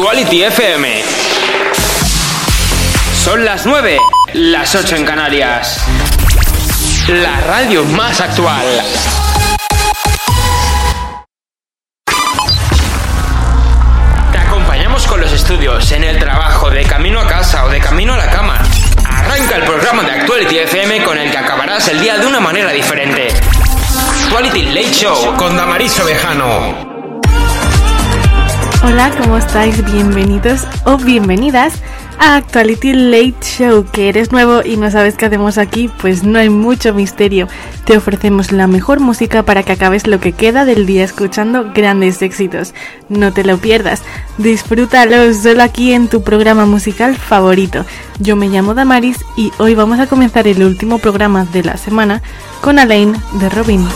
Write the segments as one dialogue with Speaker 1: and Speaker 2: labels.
Speaker 1: Actuality FM. Son las 9, las 8 en Canarias. La radio más actual. Te acompañamos con los estudios, en el trabajo, de camino a casa o de camino a la cama. Arranca el programa de Actuality FM con el que acabarás el día de una manera diferente. Actuality Late Show con Damaris Ovejano.
Speaker 2: Hola, ¿cómo estáis? Bienvenidos o bienvenidas a Actuality Late Show. Que eres nuevo y no sabes qué hacemos aquí, pues no hay mucho misterio. Te ofrecemos la mejor música para que acabes lo que queda del día escuchando grandes éxitos. No te lo pierdas. Disfrútalo solo aquí en tu programa musical favorito. Yo me llamo Damaris y hoy vamos a comenzar el último programa de la semana con Alain de Robin.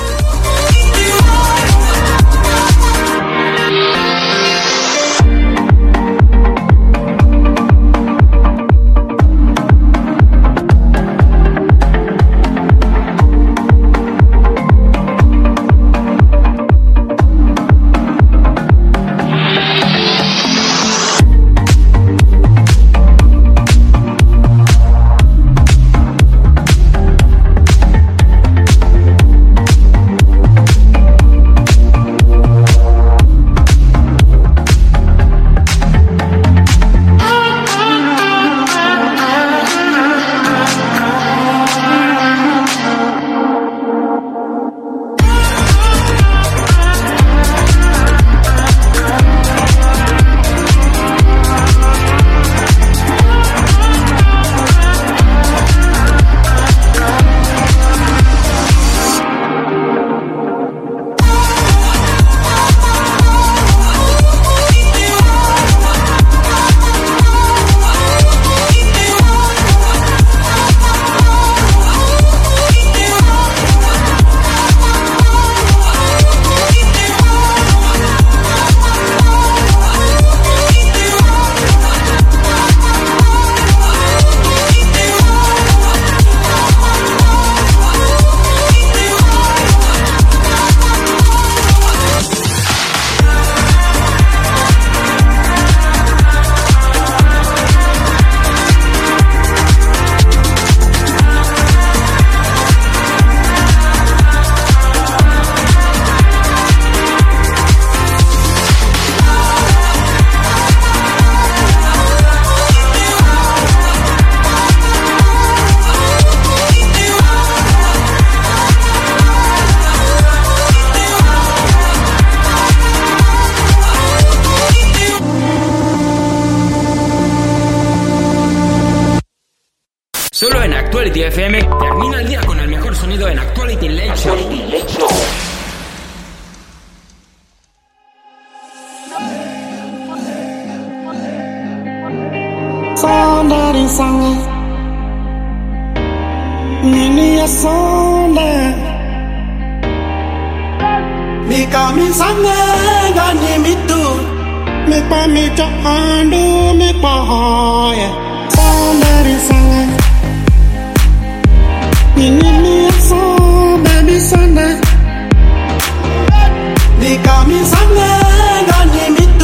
Speaker 3: Katika misanga ndani mitu.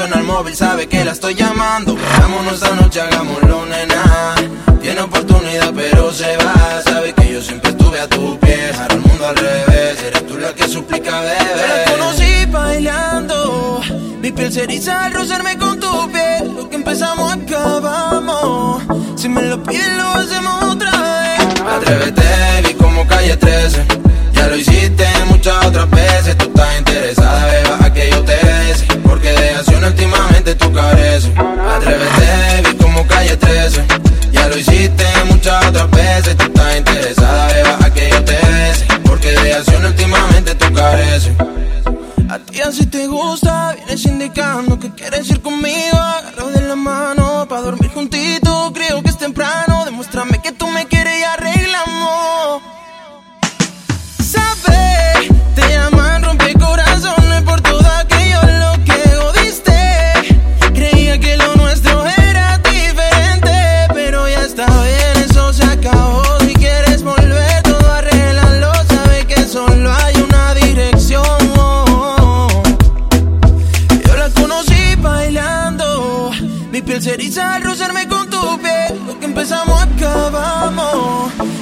Speaker 3: Suena el móvil, sabe que la estoy llamando. Veámonos esta noche, hagámoslo, nena. Tiene oportunidad pero se va. Sabe que yo siempre estuve a tu pie. Para el mundo al revés, eres tú la que suplica, bebé. La conocí bailando. Mi piel se eriza al rozarme con tu piel. Lo que empezamos acabamos. Si me lo pides lo hacemos otra vez. Atrévete, vi como calle 13 13 Ya lo hiciste muchas otras veces. Tú estás interesada, beba, que yo te bese. Porque de acción últimamente tú careces. A ti así te gusta, vienes indicando que quieres ir conmigo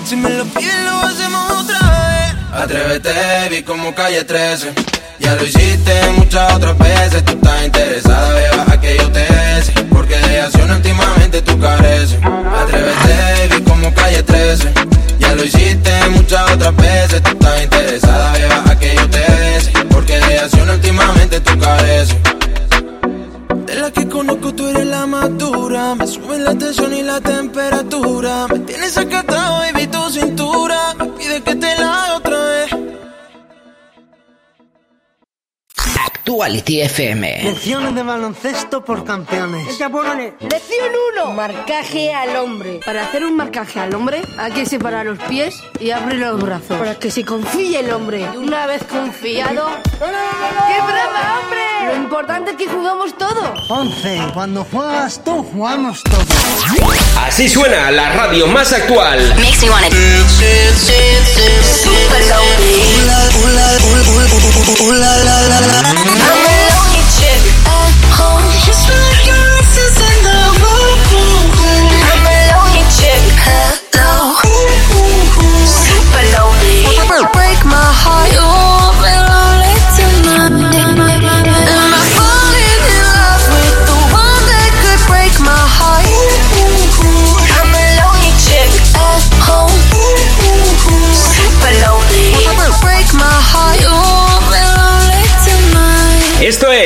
Speaker 3: Si me lo pides lo hacemos otra vez. Atrévete, vi como calle 13 Ya lo hiciste muchas otras veces. Tú estás interesada, beba, a que yo te bese. Porque de acción últimamente tú careces. Atrévete, vi como calle 13 Ya lo hiciste muchas otras veces. Tú estás interesada, beba, a que yo te bese. Porque de acción últimamente tú careces la que conozco tú eres la madura Me sube la tensión y la temperatura. Me tienes acatado, baby, tu cintura. Me pide que te la otra
Speaker 4: Actuality FM.
Speaker 5: Lecciones de baloncesto por campeones.
Speaker 6: Lección 1. Marcaje al hombre. Para hacer un marcaje al hombre hay que separar los pies y abrir los brazos. Para que se confíe el hombre. Y una vez confiado... ¡Qué brava, hombre! Lo importante es que jugamos todos.
Speaker 5: 11. Cuando juegas tú, jugamos todos.
Speaker 1: Así suena la radio más actual.
Speaker 7: Makes me wanna super Should you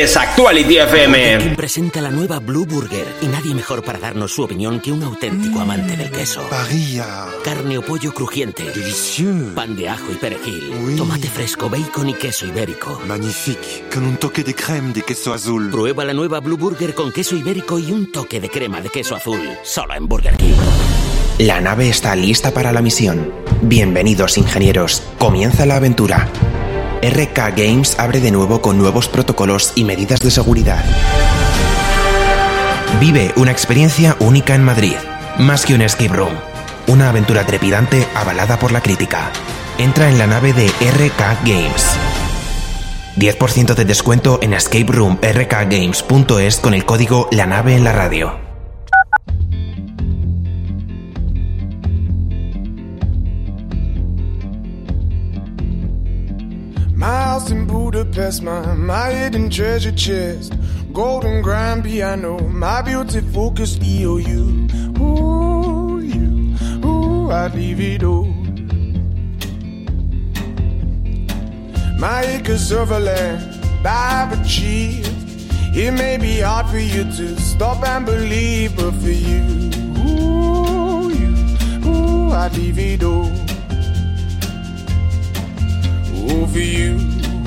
Speaker 1: es Actuality FM.
Speaker 4: Presenta la nueva Blue Burger y nadie mejor para darnos su opinión que un auténtico amante del queso.
Speaker 8: Parilla.
Speaker 4: Carne o pollo crujiente.
Speaker 8: Delicieux.
Speaker 4: Pan de ajo y perejil.
Speaker 8: Oui.
Speaker 4: Tomate fresco, bacon y queso ibérico.
Speaker 8: Magnifique. Con un toque de crème de queso azul.
Speaker 4: Prueba la nueva Blue Burger con queso ibérico y un toque de crema de queso azul. Solo en Burger King.
Speaker 9: La nave está lista para la misión. Bienvenidos ingenieros, comienza la aventura. RK Games abre de nuevo con nuevos protocolos y medidas de seguridad. Vive una experiencia única en Madrid, más que un escape room. Una aventura trepidante avalada por la crítica. Entra en la nave de RK Games. 10% de descuento en escaperoomrkgames.es con el código La nave en la radio.
Speaker 10: House in Budapest, my, my hidden treasure chest. Golden grand piano, my beauty focused EOU. Ooh, you, ooh, I'd leave it all. My acres of land I've achieved. It may be hard for you to stop and believe, but for you, ooh, you, ooh, I'd leave it all. Ooh, for you,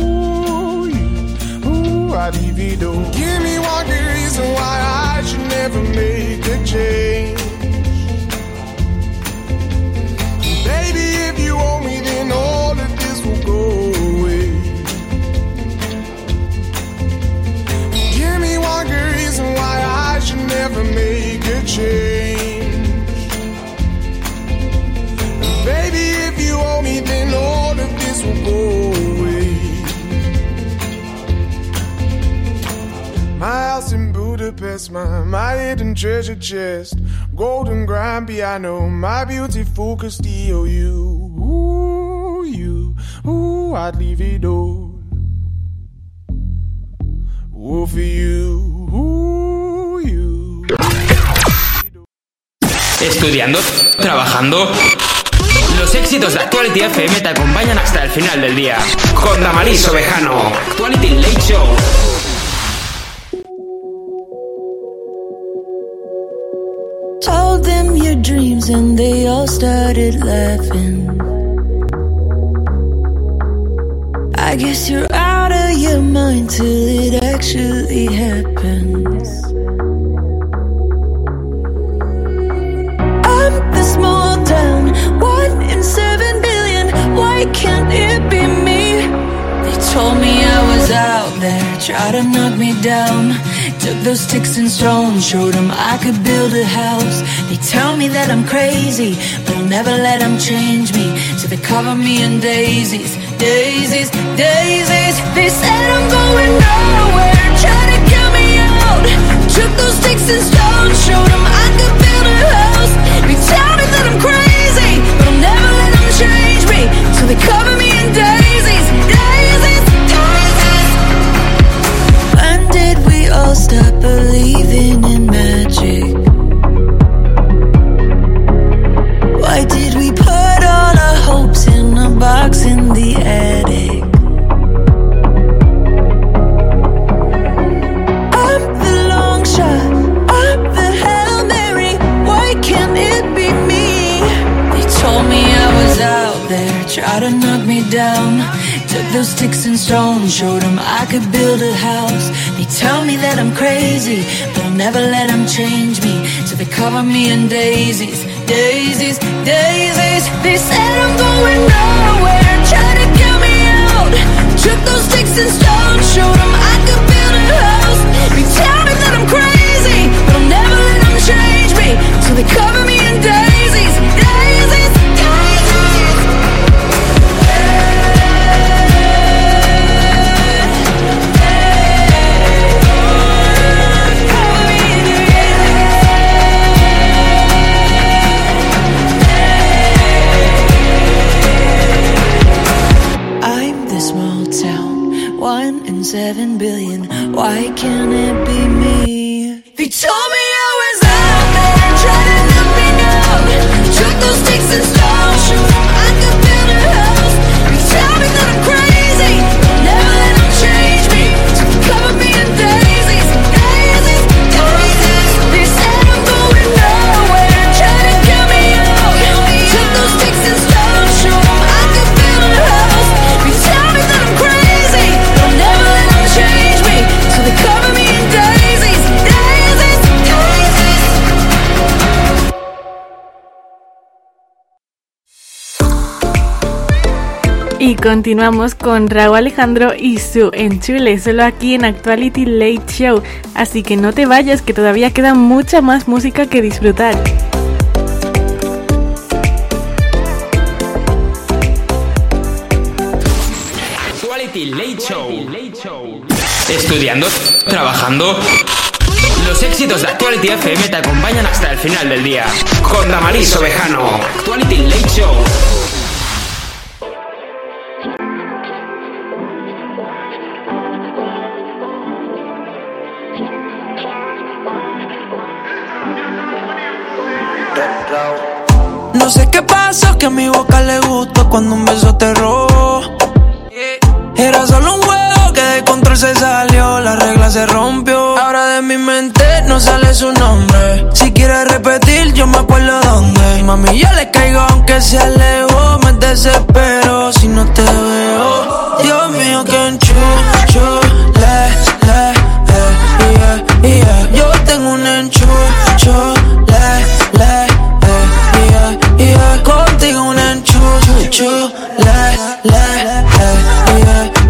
Speaker 10: ooh, ooh, I'd leave. Give me one good reason why I should never make a change. Baby, if you owe me, then all of this will go away. Give me one good reason why I should never make a change. Baby, if you owe me, then all of this will go away. My house in Budapest, my, my hidden treasure chest, golden grand piano, my beauty focused EOU. Ooh, you, ooh, I'd leave it all. Ooh, for you, ooh, you.
Speaker 1: Estudiando, trabajando. Los éxitos de Actuality FM te acompañan hasta el final del día. Con Damaris Ovejano. Actuality Late Show.
Speaker 11: Dreams and they all started laughing. I guess you're out of your mind till it actually happens. I'm the small town, one in seven billion. Why can't it be me? Told me I was out there, tried to knock me down. Took those sticks and stones, showed them I could build a house. They tell me that I'm crazy, but I'll never let them change me. So they cover me in daisies, daisies, daisies. They said I'm going nowhere, try to kill me out. Took those sticks and stones, showed them I could build a house. They tell me that I'm crazy, but I'll never let them change me. So they cover me in daisies, stop believing in magic? Why did we put all our hopes in a box in the attic? I'm the long shot, I'm the Hail Mary. Why can't it be me? They told me I was out there, tried to knock me down. Took those sticks and stones, showed them I could build a house. Tell me that I'm crazy, but I'll never let them change me. So they cover me in daisies, daisies, daisies. They said
Speaker 2: continuamos con Raúl Alejandro y su enchule, solo aquí en Actuality Late Show. Así que no te vayas, que todavía queda mucha más música que disfrutar.
Speaker 1: Actuality Late Show. Estudiando, trabajando. Los éxitos de Actuality FM te acompañan hasta el final del día. Con Damaris Ovejano. Actuality Late Show.
Speaker 12: Que a mi boca le gusta cuando un beso te robó. Era solo un juego que de control se salió, la regla se rompió. Ahora de mi mente no sale su nombre. Si quieres repetir, yo me acuerdo dónde. Mami, yo le caigo aunque se alejó. Me desespero si no te veo. Dios mío, que enchucho, le, le, eh, yeah, yeah. Yo tengo un enchucho, eh, yeah,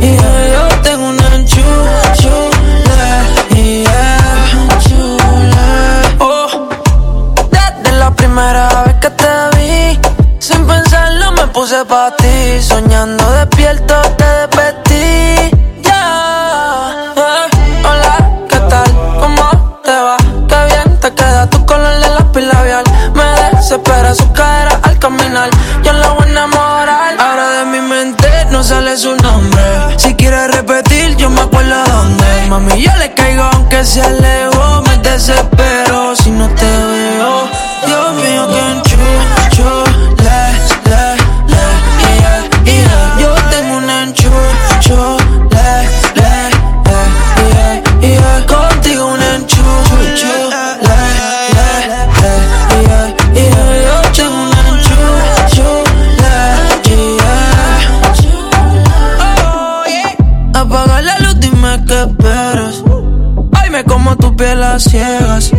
Speaker 12: yeah. Yo tengo un enchucho, le, yeah, chule. Oh, desde la primera vez que te vi, sin pensarlo me puse pa' ti, soñando despierto Mami, yo le caigo aunque se alejó. Me desespero si no te veo. Ciegas.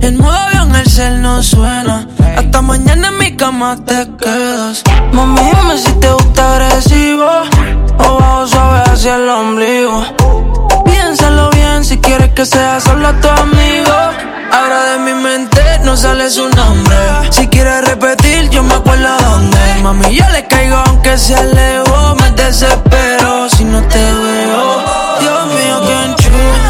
Speaker 12: En modo avión el cel no suena. Hasta mañana en mi cama te quedas. Mami, dime si te gusta agresivo. O bajo suave hacia el ombligo. Piénsalo bien si quieres que sea solo tu amigo. Ahora de mi mente no sale su nombre. Si quieres repetir, yo me acuerdo dónde. Mami, yo le caigo aunque se alejó. Me desespero si no te veo. Dios mío, que enchucho.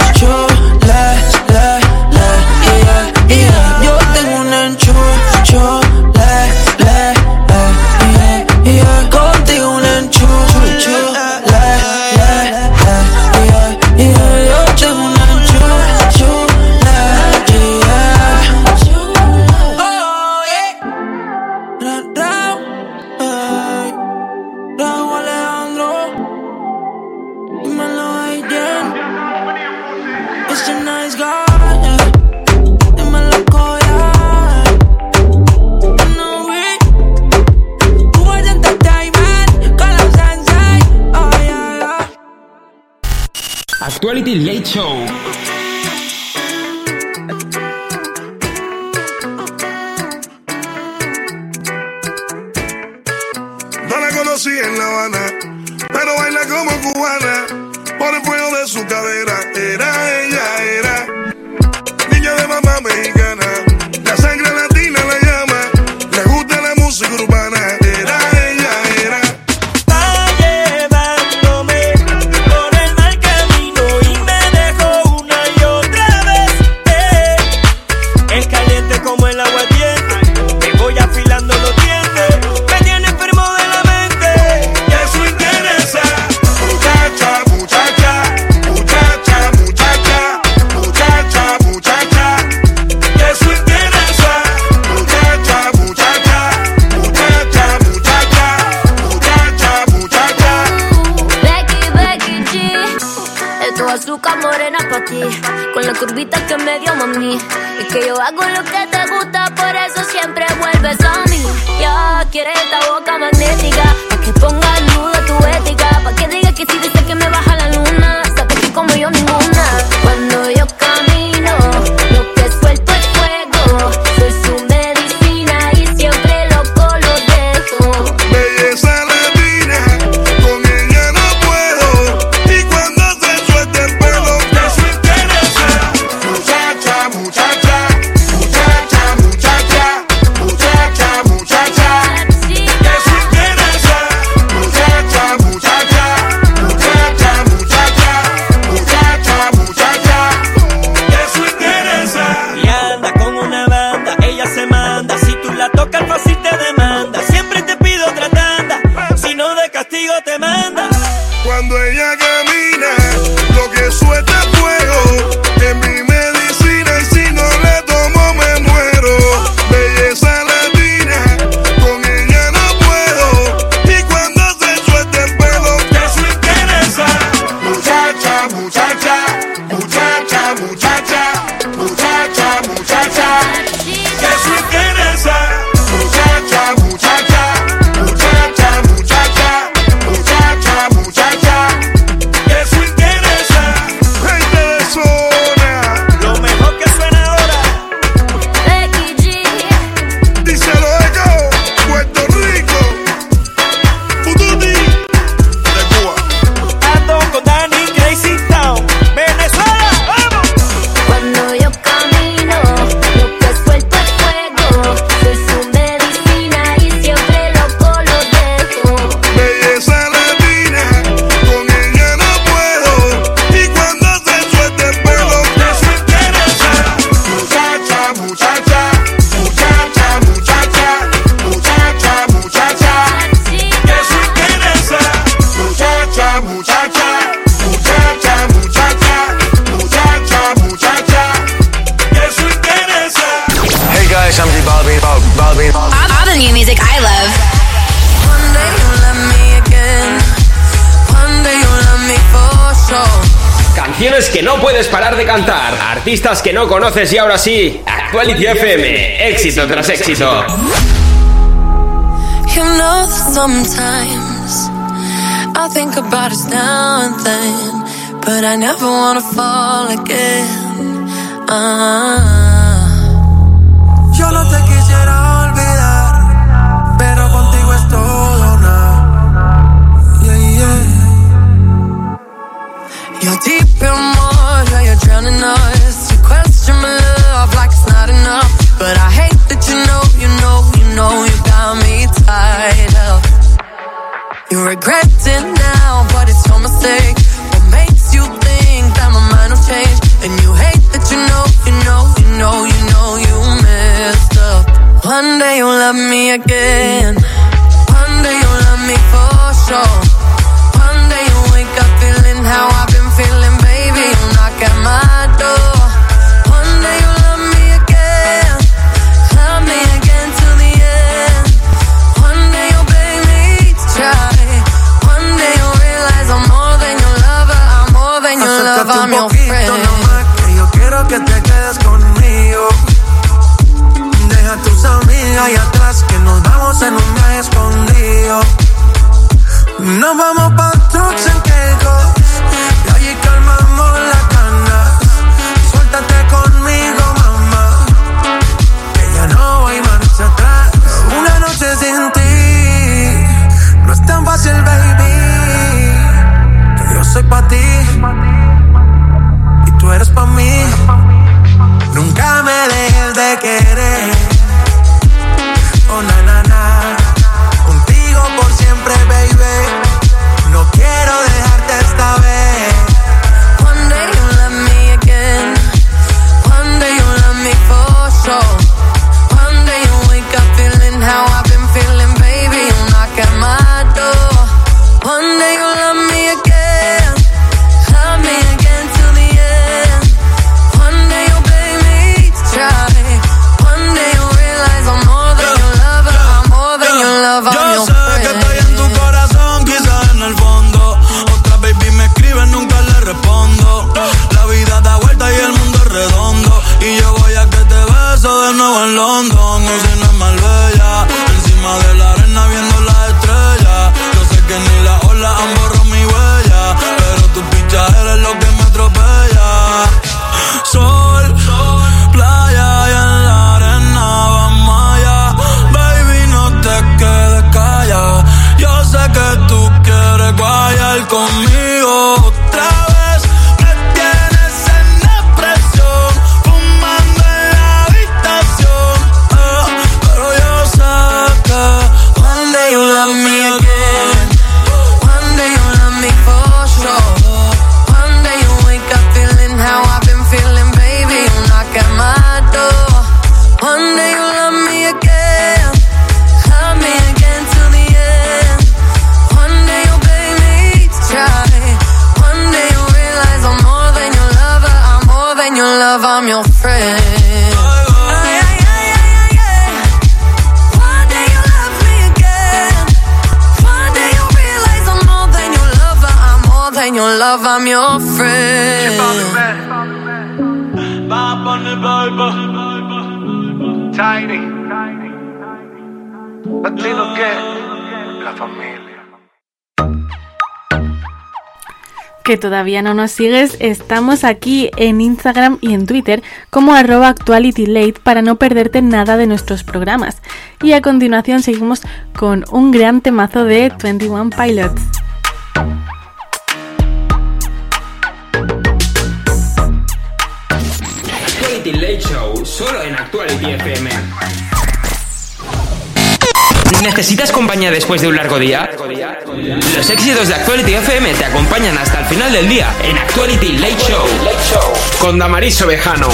Speaker 13: que
Speaker 1: no conoces y ahora sí, Actuality FM, éxito tras éxito.
Speaker 14: I think about us now and then, but I never wanna fall again. Uh-huh. What makes you think that my mind will change? And you hate that you know, you know, you know, you know you messed up. One day you'll love me again.
Speaker 15: que
Speaker 2: todavía no nos sigues, estamos aquí en Instagram y en Twitter como arroba actualitylate para no perderte nada de nuestros programas. Y a continuación seguimos con un gran temazo de 21 Pilots.
Speaker 1: Late Show, solo en Actuality FM. ¿Necesitas compañía después de un largo día? Los éxitos de Actuality FM te acompañan hasta el final del día en Actuality Late Show con Damaris Ovejano.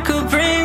Speaker 16: could bring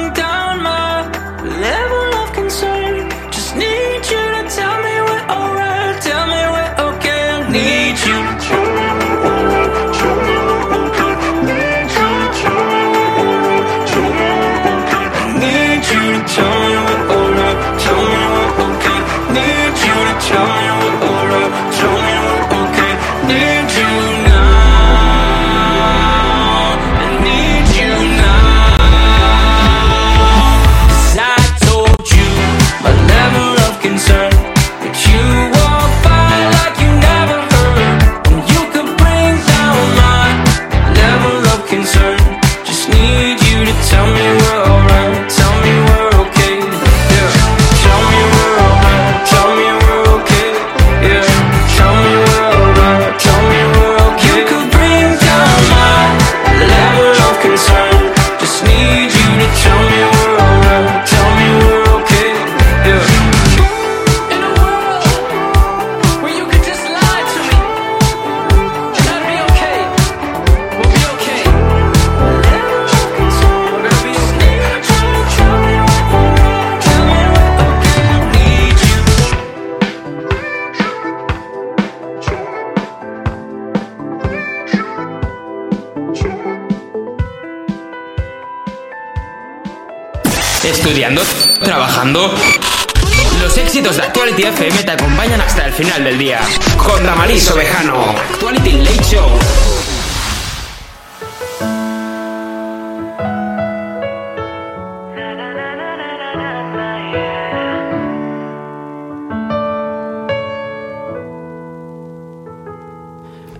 Speaker 1: hasta el final del día. Con Damaris Ovejano, Actuality Late Show.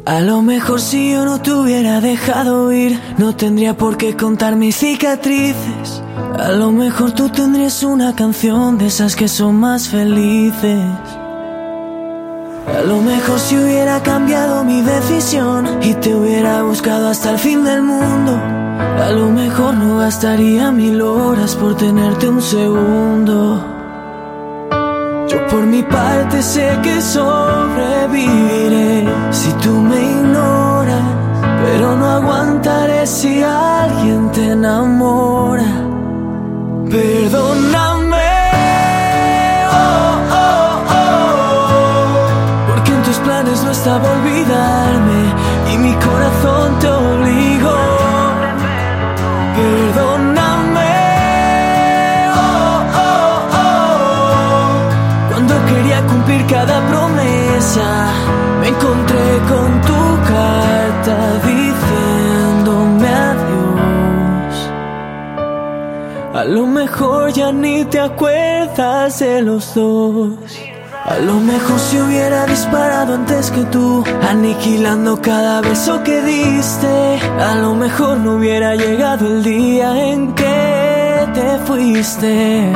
Speaker 17: A lo mejor si yo no te hubiera dejado ir, no tendría por qué contar mis cicatrices. A lo mejor tú tendrías una canción de esas que son más felices. A lo mejor si hubiera cambiado mi decisión y te hubiera buscado hasta el fin del mundo. A lo mejor no gastaría mil horas por tenerte un segundo. Yo por mi parte sé que sobreviviré si tú me ignoras, pero no aguantaré si alguien te enamora. Perdona forzaba olvidarme y mi corazón te obligó. Perdóname, oh, oh, oh. Cuando quería cumplir cada promesa, me encontré con tu carta diciéndome adiós. A lo mejor ya ni te acuerdas de los dos. A lo mejor si hubiera disparado antes que tú, aniquilando cada beso que diste. A lo mejor no hubiera llegado el día en que te fuiste.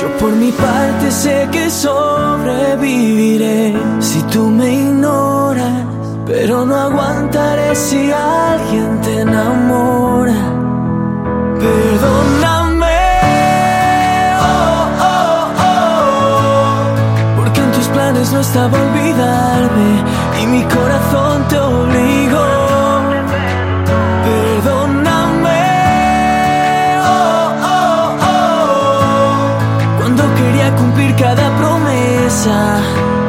Speaker 17: Yo por mi parte sé que sobreviviré si tú me ignoras, pero no aguantaré si alguien te enamora. Perdona estaba olvidarme y mi corazón te obligó. Perdóname. oh, oh, oh. Cuando quería cumplir cada promesa,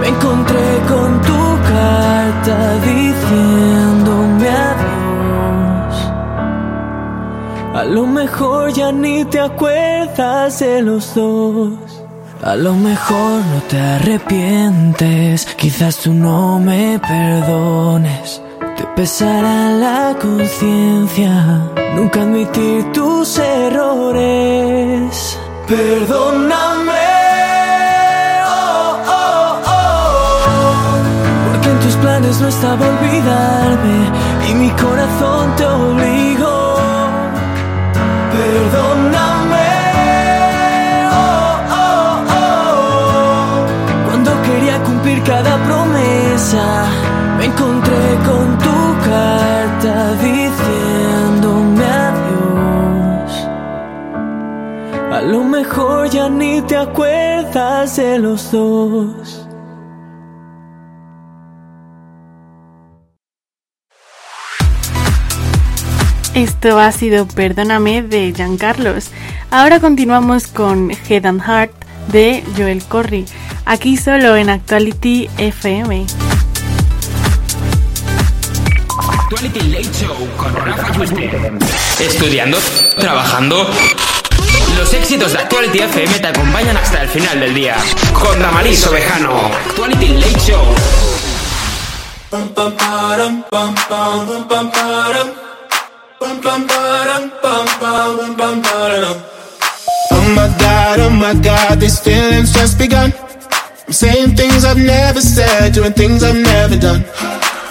Speaker 17: me encontré con tu carta diciéndome adiós. A lo mejor ya ni te acuerdas de los dos. A lo mejor no te arrepientes, quizás tú no me perdones. Te pesará la conciencia nunca admitir tus errores. Perdóname. oh, oh, oh, Porque en tus planes no estaba olvidarme y mi corazón te obligó. Promesa, me encontré con tu carta diciéndome adiós. A lo mejor ya ni te acuerdas de los dos.
Speaker 2: Esto ha sido Perdóname de Giancarlos. Ahora continuamos con Head and Heart de Joel Corry, aquí solo en Actuality FM.
Speaker 1: Actuality Late Show con Rafa Yuste. Estudiando, trabajando. Los éxitos de Actuality FM te acompañan hasta el final del día. Con Damaris Ovejano. Actuality Late Show.
Speaker 18: Oh my god, oh my god, these feelings just begun. I'm saying things I've never said, doing things I've never done.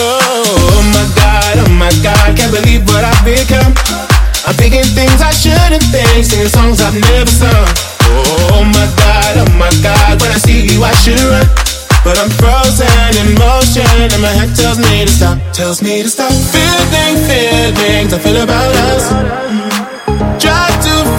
Speaker 18: oh my god, oh my god, can't believe what I've become. I'm thinking things I shouldn't think, singing songs I've never sung. Oh my god, oh my god, when I see you I should run. But I'm frozen in motion and my head tells me to stop, tells me to stop. Feeling feelings I feel about us. Try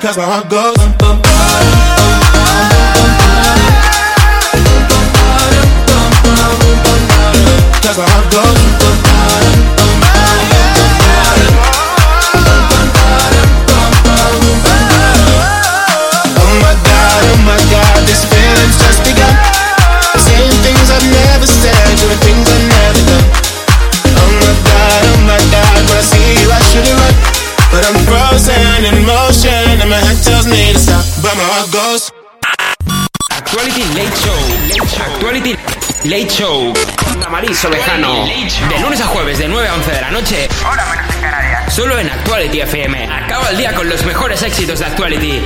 Speaker 18: Cause my heart goes.
Speaker 1: Damaris Ovejano. De lunes a jueves, de 9 a 11 de la noche. Solo en Actuality FM. Acaba el día con los mejores éxitos de Actuality.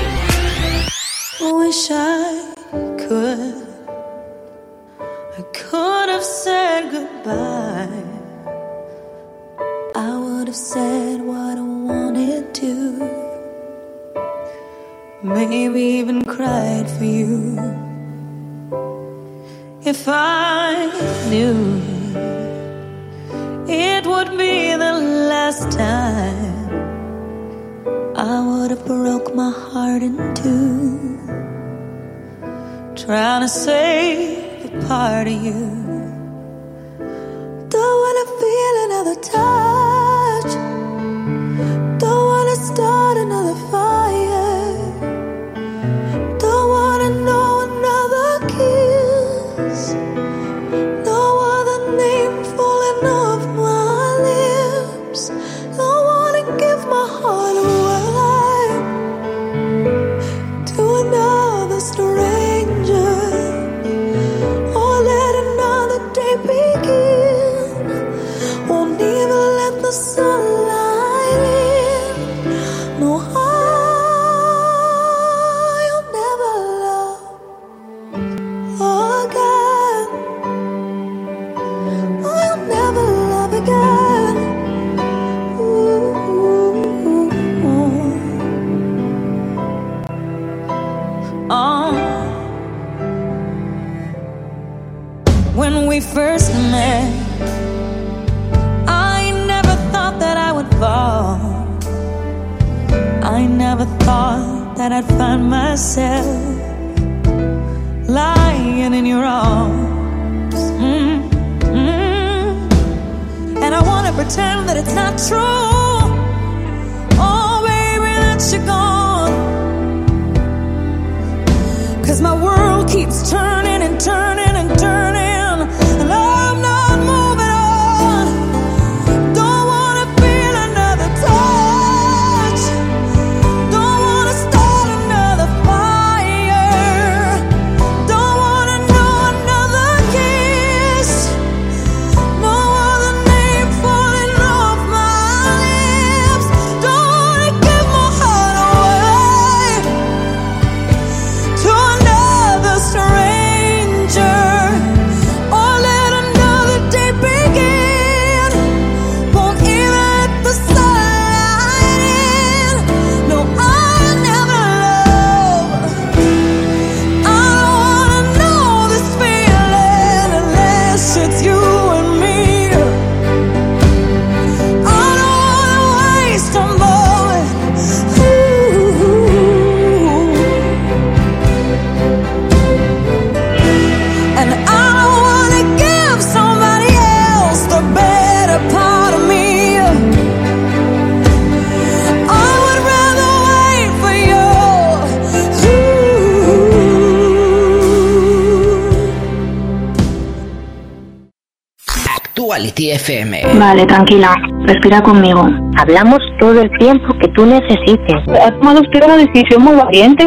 Speaker 19: Vale, tranquila. Respira conmigo. Hablamos todo el tiempo que tú necesites. Has tomado usted una decisión muy valiente.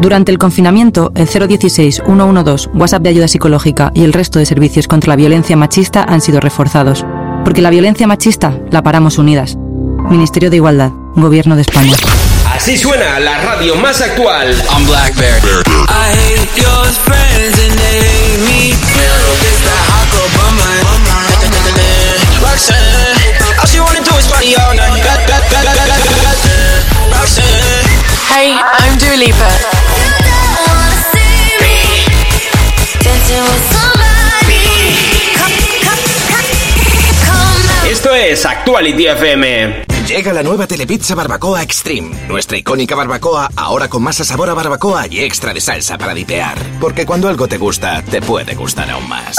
Speaker 20: Durante el confinamiento, el 016-112, WhatsApp de ayuda psicológica y el resto de servicios contra la violencia machista han sido reforzados. Porque la violencia machista la paramos unidas. Ministerio de Igualdad, Gobierno de España.
Speaker 1: Así suena la radio más actual.
Speaker 12: I'm Blackberry. I hate your friends and they hate me. Roxanne, all she wanna do is party all night. Roxanne.
Speaker 7: Hey, I'm Dua Lipa.
Speaker 1: Esto es Actuality FM.
Speaker 21: Llega la nueva Telepizza Barbacoa Extreme. Nuestra icónica barbacoa, ahora con masa sabor a barbacoa y extra de salsa para dipear. Porque cuando algo te gusta, te puede gustar aún más.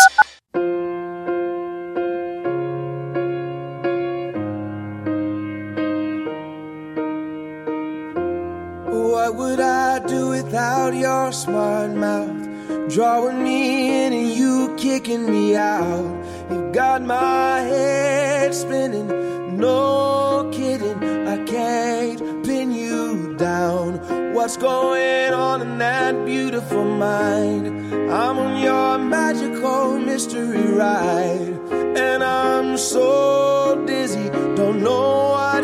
Speaker 22: What's going on in that beautiful mind? I'm on your magical mystery ride. And I'm so dizzy, don't know what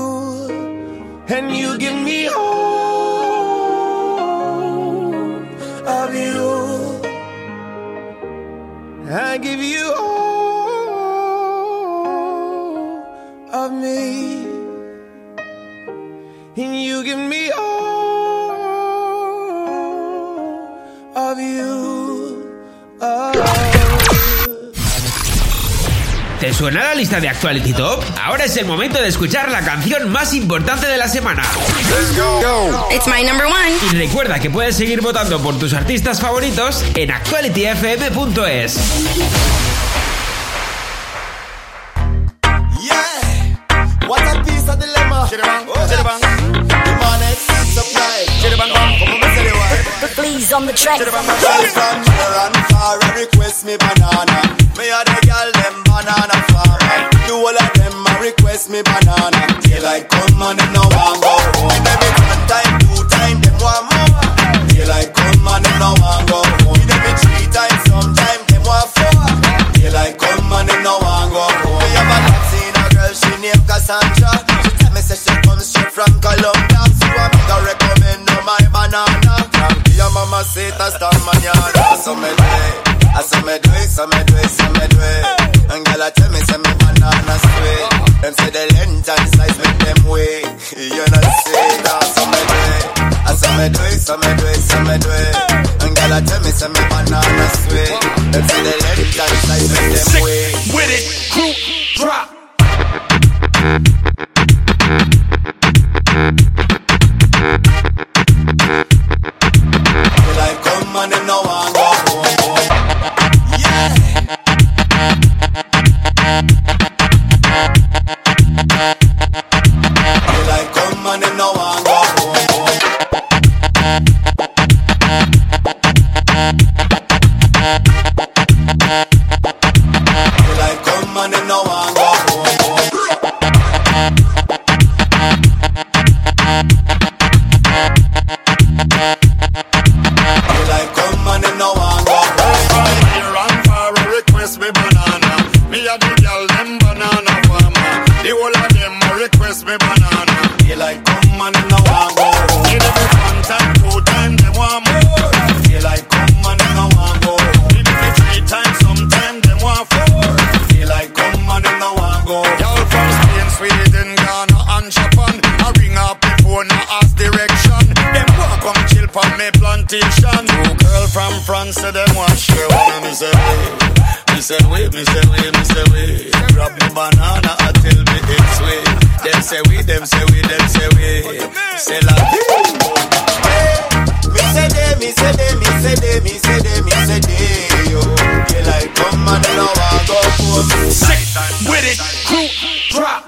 Speaker 22: And you give me all of you. I give you all
Speaker 1: suena la lista de Actuality Top? Ahora es el momento de escuchar la canción más importante de la semana.
Speaker 23: It's my number one.
Speaker 1: Y recuerda que puedes seguir votando por tus artistas favoritos en actualityfm.es.
Speaker 24: Yeah, what a piece of dilemma.
Speaker 7: Please on the track.
Speaker 24: Me banana. Daylight come and them no want go home. Every one time, two time, them want more. Daylight come and them no want go home. Every three times, sometime them want four. Daylight come and them no want go home. Me have a love seen a girl she named Cassandra. She tell me say she comes straight from Colombia. So I make her recommend her my banana. Your mama say hasta mañana. So me it, I so me do it, so me do it, so me do it. And girl I tell me say me banana sweet. Them say the length and size make them wait. You know say that so me do it. I so me do it, so me do it, so me do it. And girl I tell me say me banana sweet. Them say the length and size make them wait.
Speaker 25: With it, crew, drop. France, say them want share one. And me say, wait, me say, wait, me say, wait, me say, wait. Grab me banana until me it's sweet. Them say we, them say we, them say we. Say la
Speaker 24: Me say they, me say they, me say they, me say they, me say they, yo. Daylight come and them no want go home.
Speaker 25: Sick with it, crew, drop.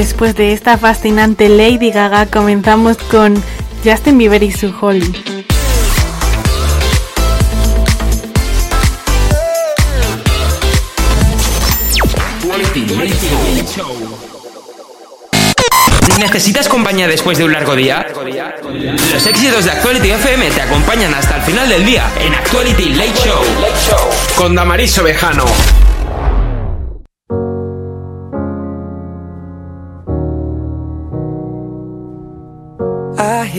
Speaker 2: Después de esta fascinante Lady Gaga, comenzamos con Justin Bieber y su Holly.
Speaker 1: ¿Necesitas compañía después de un largo día? Los éxitos de Actuality FM te acompañan hasta el final del día en Actuality Late Show con Damaris Ovejano.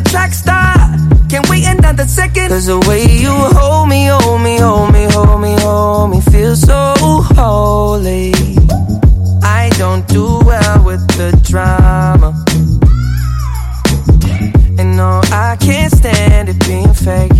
Speaker 22: a track star. Can't wait another second. Cause the way you hold me, hold me, hold me, hold me, hold me, feels so holy. I don't do well with the drama. And no, I can't stand it being fake.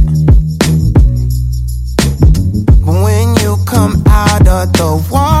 Speaker 24: the one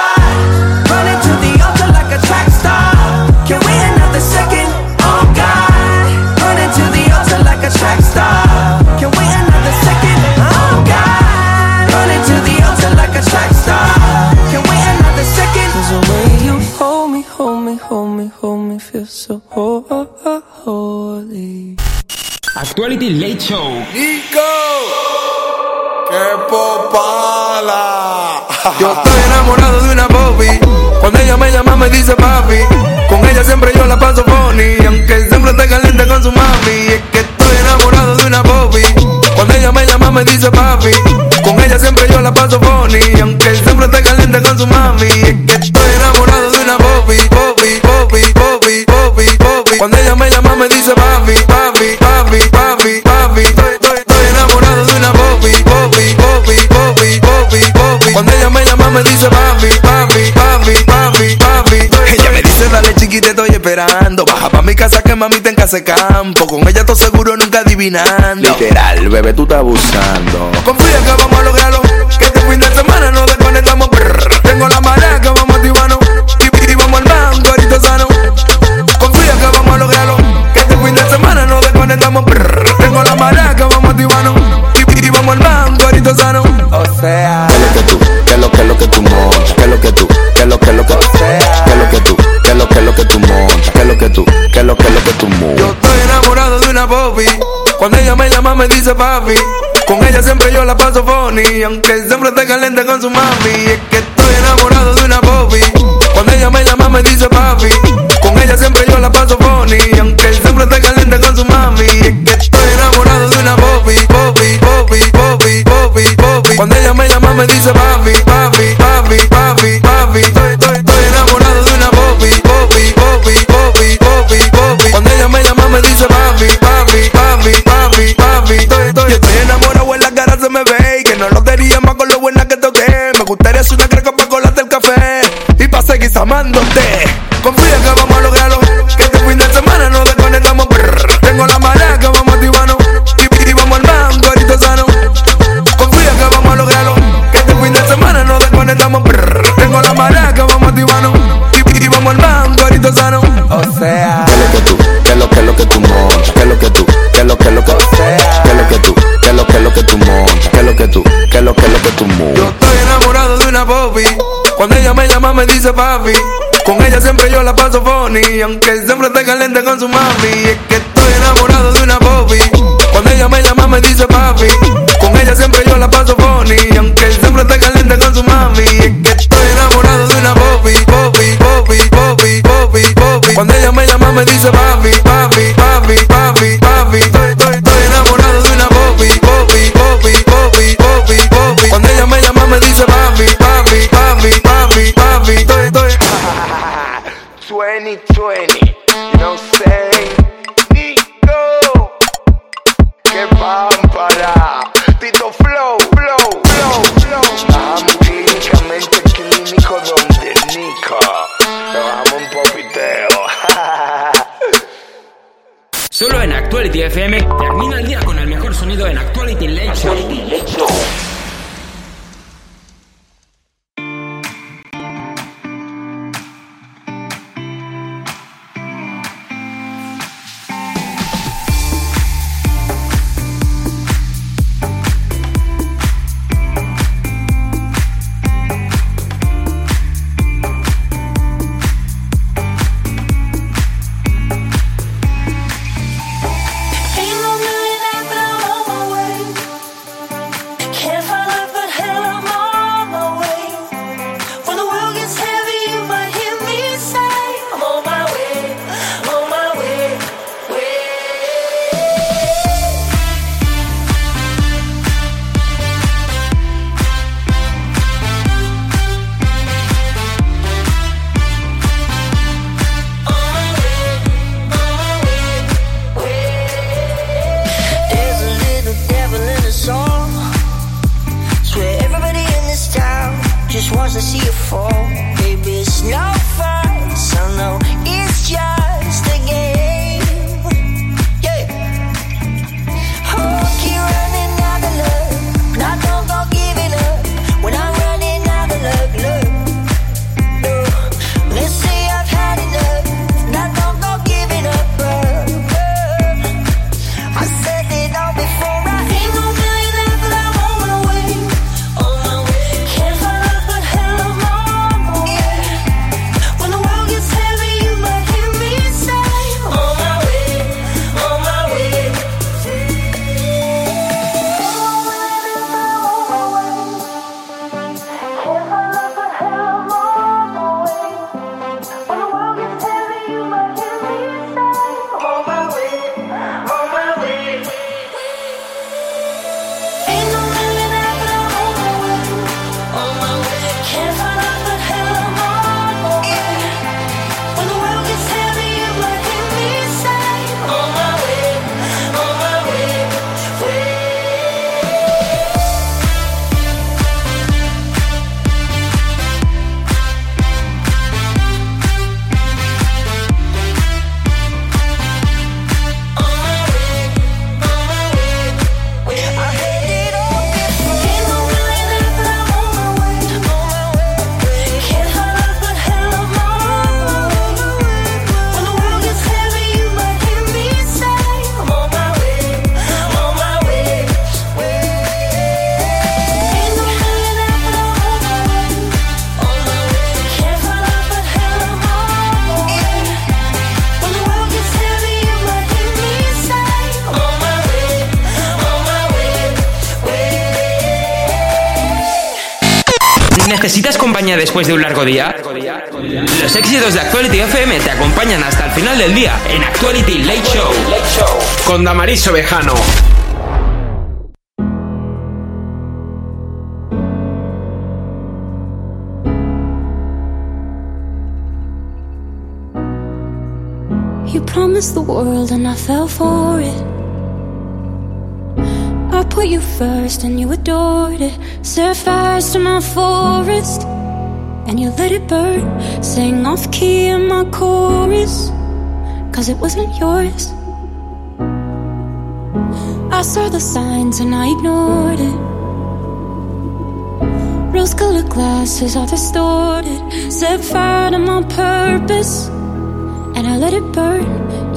Speaker 22: so ho- ho- ho- holy.
Speaker 1: Actuality Late Show.
Speaker 26: ¡Nico! ¡Qué popala! Yo estoy enamorado de una Bobby. Cuando ella me llama me dice papi. Con ella siempre yo la paso funny. Aunque siempre esté caliente con su mami. Es que mi casa que mami tenga ese campo. Con ella todo seguro nunca adivinando.
Speaker 27: Literal, bebé, tú estás abusando.
Speaker 26: Confía que vamos a lograrlo. Que este fin de semana nos desconectamos. brr. Tengo la marea que vamos a activarnos. Y, y vamos al banco, ahorita sano. Confía que vamos a lograrlo. Que este fin de semana nos desconectamos. brr. Tengo la marea que vamos a activarnos. Y, y vamos al banco, ahorita sano. O sea,
Speaker 27: ¿Qué es lo que tú? ¿Qué es lo que es lo que tú montas? ¿Qué es lo que tú? Que lo que lo que tú
Speaker 26: yo estoy enamorado de una Bobby. Cuando ella me llama me dice papi. Con ella siempre yo la paso funny. Aunque siempre esté caliente con su mami. Es que estoy enamorado de una Bobby. Cuando ella me llama me dice papi. Con ella siempre yo la paso funny. Aunque siempre esté caliente con su mami. Es que estoy enamorado de una Bobby. Bobby, Bobby, Bobby, Bobby, Bobby. Cuando ella me llama me dice papi, Cuando ella me llama me dice papi, papi, papi, papi, papi. Estoy, estoy, yo estoy enamorado, en la cara se me ve y que no lo quería más con lo buena que toqué. Me gustaría hacer una creca para colarte el café y para seguir amándote. Confía que vamos popi. Cuando ella me llama me dice papi. Con ella siempre yo la paso funny. Aunque siempre esté caliente con su mami. Es que estoy enamorado de una popi. Cuando ella me llama me dice papi. Con ella siempre yo la paso funny. Aunque siempre esté caliente con su mami. Es que estoy enamorado de una popi. Popi, popi, popi, popi, popi. Cuando ella me llama me dice papi, papi, papi, papi, papi. Estoy, enamorado de una. Popi, popi, popi, popi, popi. Cuando ella me llama me dice
Speaker 28: 2020, you know what I'm saying? Nico, que pámpara, Tito Flow, Flow, Flow, Flow. Bajamos clínicamente clínico donde Nico, nos bajamos un popiteo.
Speaker 29: Solo en Actuality FM después de un largo día? Los éxitos de Actuality FM te acompañan hasta el final del día en Actuality Late Show con Damaris Ovejano.
Speaker 30: You promised the world and I fell for it.
Speaker 29: put you first and you adored it. Set fires to my forest and you let it burn. Sang off key in my chorus, cause it wasn't yours. I saw the signs and I ignored it. Rose colored glasses are distorted. Set fire to my purpose and I let it burn.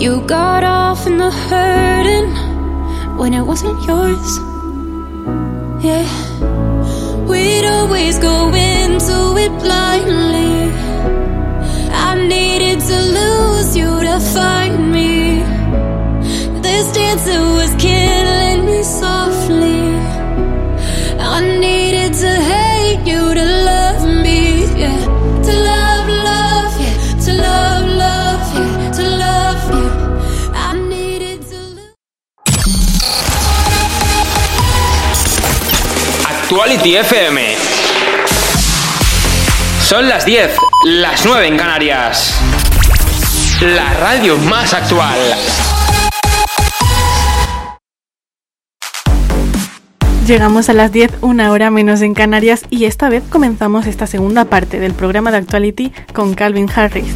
Speaker 29: You got off in the hurting when it wasn't yours. Yeah, we'd always go into it blindly. I needed to lose you to find me. This dancer was killing me softly. I needed to hate you to
Speaker 1: Actuality FM. Son las 10, las 9 en Canarias. La radio más actual.
Speaker 2: Llegamos a las 10, una hora menos en Canarias y esta vez comenzamos esta segunda parte del programa de Actuality con Calvin Harris.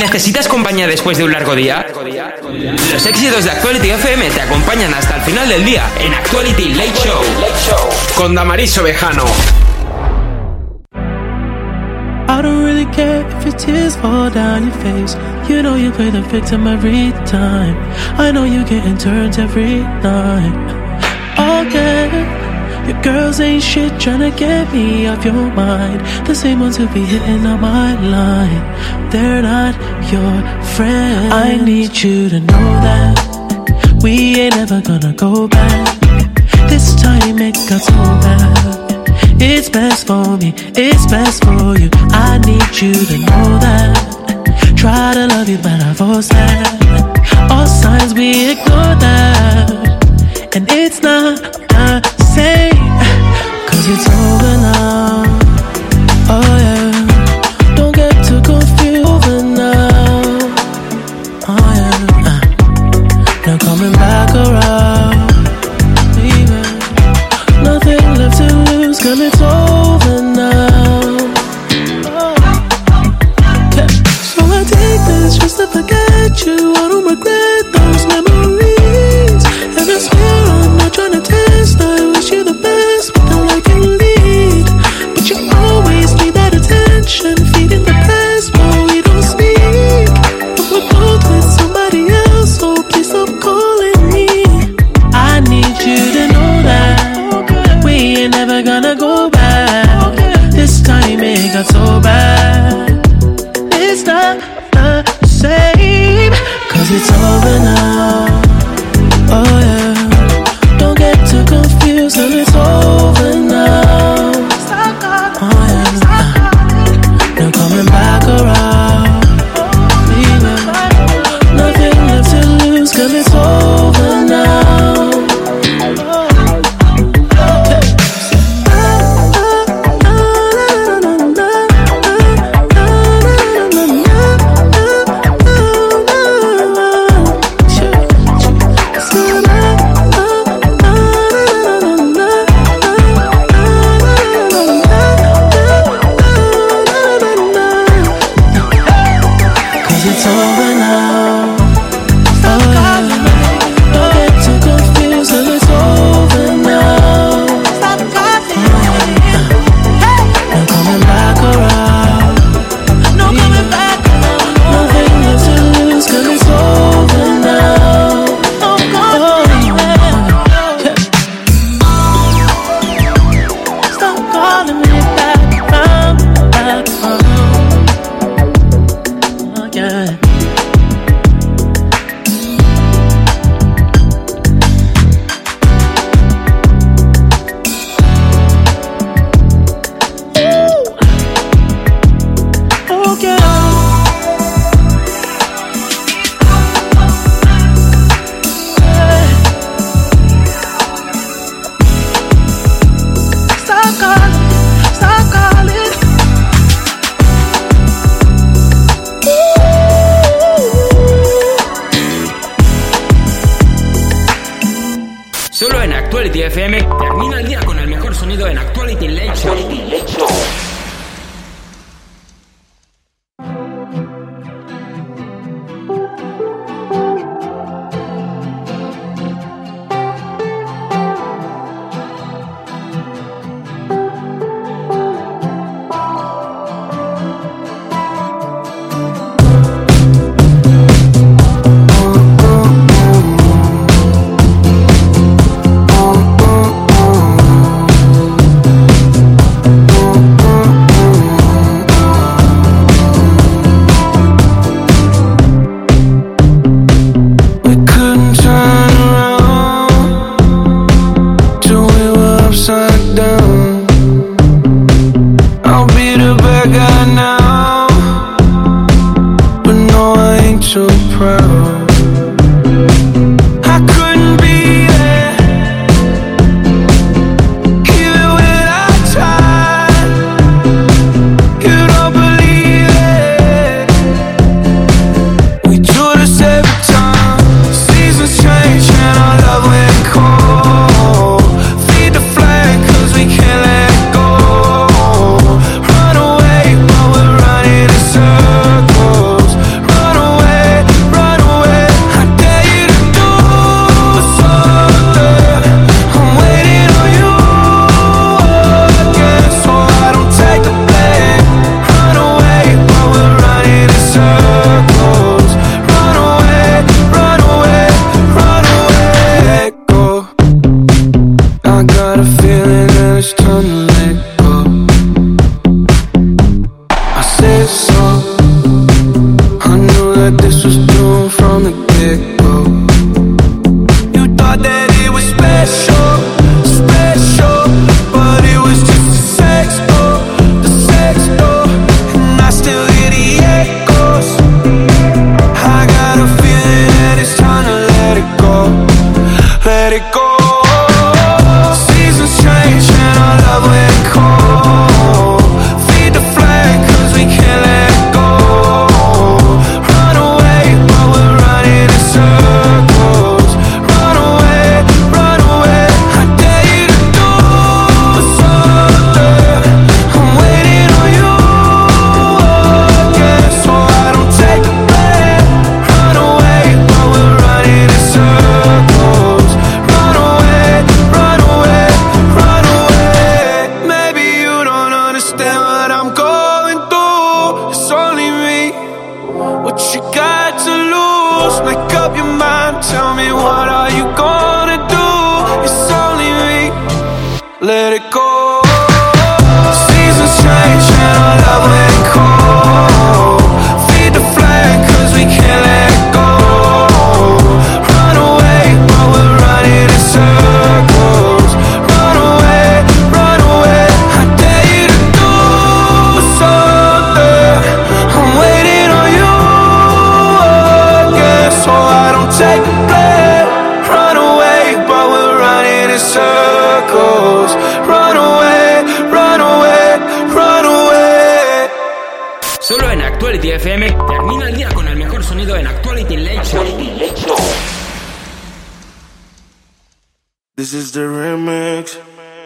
Speaker 1: ¿Necesitas compañía después de un largo día? Los éxitos de Actuality FM te acompañan hasta el final del día en Actuality Late Show con Damaris Ovejano.
Speaker 31: I don't really care if your tears fall down your face. You know you play the victim every time. I know every night. Your girls ain't shit tryna get me off your mind. The same ones who be hitting on my line. They're not your friends. I need you to know that we ain't ever gonna go back. This time it got so bad. It's best for me, it's best for you. I need you to know that. Try to love you, but I force that. All signs we ignore that. And it's not the same. Cause it's over now.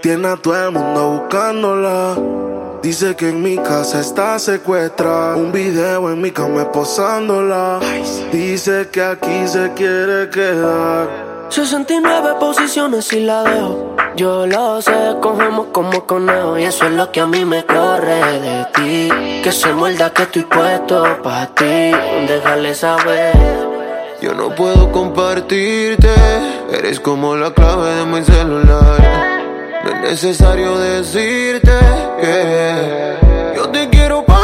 Speaker 32: Tiene a todo el mundo buscándola. Dice que en mi casa está secuestrada. Un video en mi cama posándola. Dice que aquí se quiere quedar.
Speaker 17: 69 posiciones y la dejo. Yo lo sé, cogemos como conejo. Y eso es lo que a mí me corre de ti. Que se muerda que estoy puesto para ti. Déjale saber.
Speaker 33: Yo no puedo compartirte, eres como la clave de mi celular. No es necesario decirte que yo te quiero
Speaker 32: para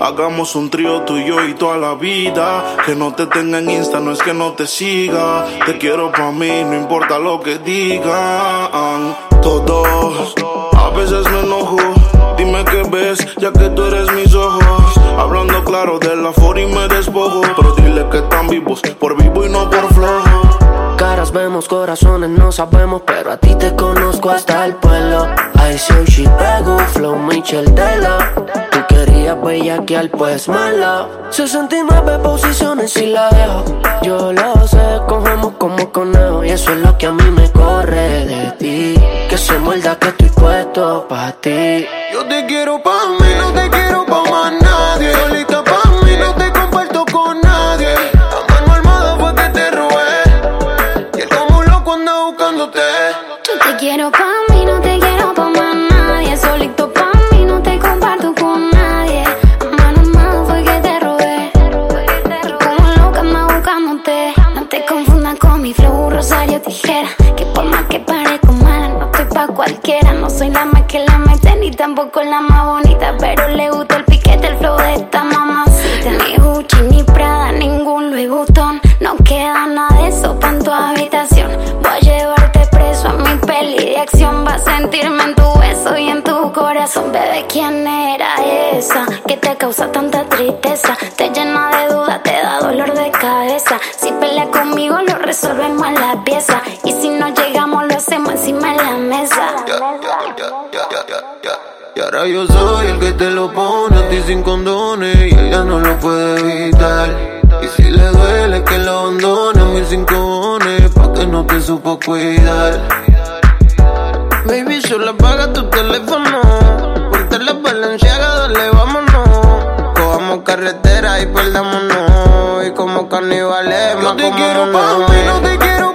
Speaker 32: Hagamos un trío tuyo y toda la vida. Que no te tenga en Insta, no es que no te siga. Te quiero pa' mí, no importa lo que digan. Todos, a veces me enojo. Dime qué ves, ya que tú eres mis ojos.
Speaker 34: Hablando claro de la for y me despojo. Pero dile que están vivos, por vivo y no por flojo.
Speaker 17: Caras vemos, corazones no sabemos, pero a ti te conozco hasta el pueblo. I say she pego, flow Michel Della. Tú querías bellaquear, pues mala. 69 posiciones y la dejo. Yo lo sé, cogemos como conejo. Y eso es lo que a mí me corre de ti. Que se muerda que estoy puesto pa' ti.
Speaker 32: Yo te quiero pa' mí, no te quiero pa' más nadie. Solita
Speaker 35: tijera. Que por más que parezco mala, no estoy pa' cualquiera. No soy la más que la mete, ni tampoco la más bonita. Pero le gusta el piquete, el flow de esta mamacita. Ni Gucci, ni Prada, ningún Louis Vuitton. No queda nada de eso pa' en tu habitación. Voy a llevarte preso a mi peli de acción. Vas a sentirme en tu beso y en tu corazón. Bebé, ¿quién era esa que te causa tanta tristeza? Te llena de dudas, te da dolor de cabeza. Si pelea conmigo, lo resolvemos en la pieza. Y si no llegamos, lo hacemos encima de la mesa.
Speaker 32: Y ahora yo soy el que te lo pone a ti sin condones y ella no lo puede evitar. Y si le duele que lo abandone a mis cinco pa' que no te supo cuidar. Baby, solo apaga tu teléfono. Ponte la valenciaga, dale, vámonos. Cojamos carretera y perdámonos. Y como carnivales, Yo te quiero pa' mí, no te quiero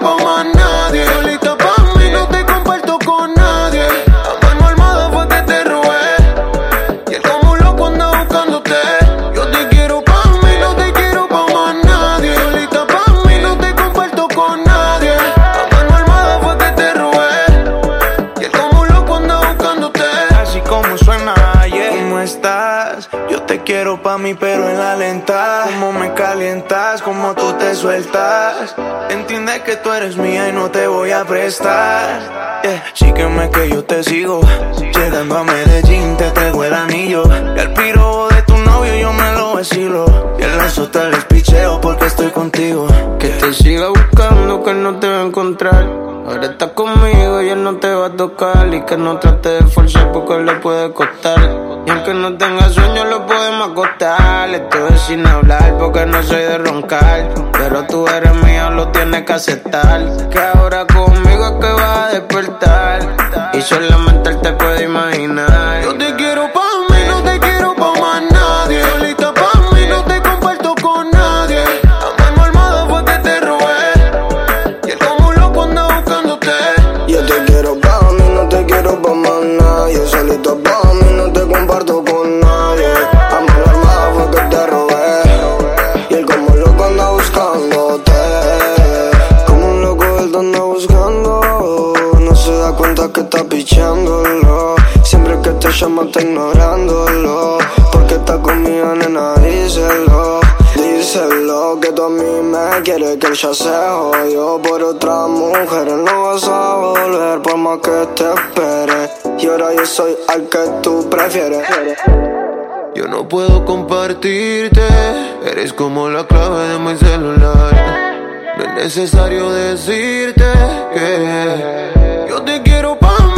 Speaker 32: quiero pa' mí,
Speaker 3: pero en la lenta. Cómo me calientas, cómo tú te sueltas. Entiende que tú eres mía y no te voy a prestar. Yeah. Sígueme que yo te sigo. Llegando a Medellín, te traigo el anillo. Y al piro yo me lo vacilo. Y el lazo te les picheo porque estoy contigo.
Speaker 32: Que te siga buscando, que no te va a encontrar. Ahora estás conmigo y él no te va a tocar. Y que no trate de forzar porque le puede costar. Y aunque no tenga sueño, lo podemos acostar. Estoy sin hablar porque no soy de roncar. Pero tú eres mío, lo tienes que aceptar. Que ahora conmigo es que vas a despertar. Y solamente él te puede imaginar.
Speaker 36: Llama está ignorándolo. Porque está conmigo, nena, díselo. Díselo que tú a mí me quieres que ya se jodió por otra mujer. No vas a volver por más que te espere. Y ahora yo soy al que tú prefieres.
Speaker 32: Yo no puedo compartirte, eres como la clave de mi celular. No es necesario decirte
Speaker 17: que
Speaker 32: yo te quiero pa'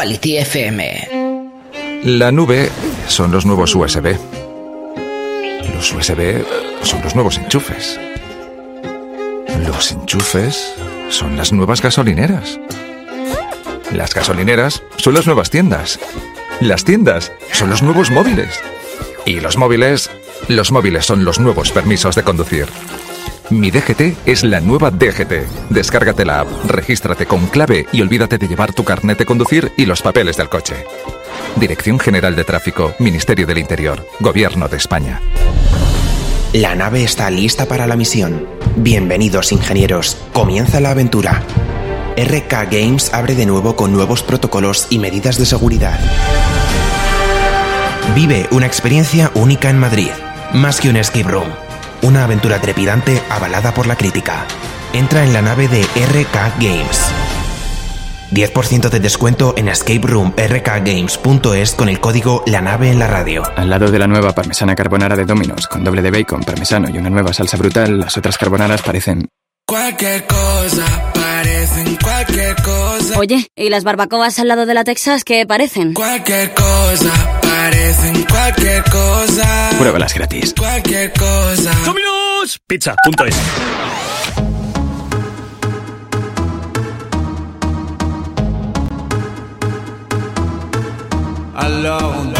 Speaker 27: Actuality FM.
Speaker 37: La nube son los nuevos USB. Los USB son los nuevos enchufes. Los enchufes son las nuevas gasolineras. Las gasolineras son las nuevas tiendas. Las tiendas son los nuevos móviles. Y los móviles, los móviles son los nuevos permisos de conducir. Mi DGT es la nueva DGT. Descárgate la app, regístrate con clave y olvídate de llevar tu carnet de conducir y los papeles del coche. Dirección General de Tráfico, Ministerio del Interior, Gobierno de España.
Speaker 9: La nave está lista para la misión. Bienvenidos ingenieros, comienza la aventura. RK Games abre de nuevo con nuevos protocolos y medidas de seguridad. Vive una experiencia única en Madrid, más que un escape room. Una aventura trepidante avalada por la crítica. Entra en la nave de RK Games. 10% de descuento en escaperoomrkgames.es con el código La Nave en la radio.
Speaker 38: Al lado de la nueva parmesana carbonara de Domino's con doble de bacon, parmesano y una nueva salsa brutal, las otras carbonaras parecen
Speaker 39: Cualquier cosa, parecen cualquier cosa.
Speaker 40: Oye, ¿y las barbacoas al lado de la Texas qué parecen?
Speaker 39: Cualquier cosa, parecen cualquier cosa.
Speaker 38: Pruébalas gratis.
Speaker 39: Cualquier cosa.
Speaker 41: Domino's Pizza.es
Speaker 3: Alors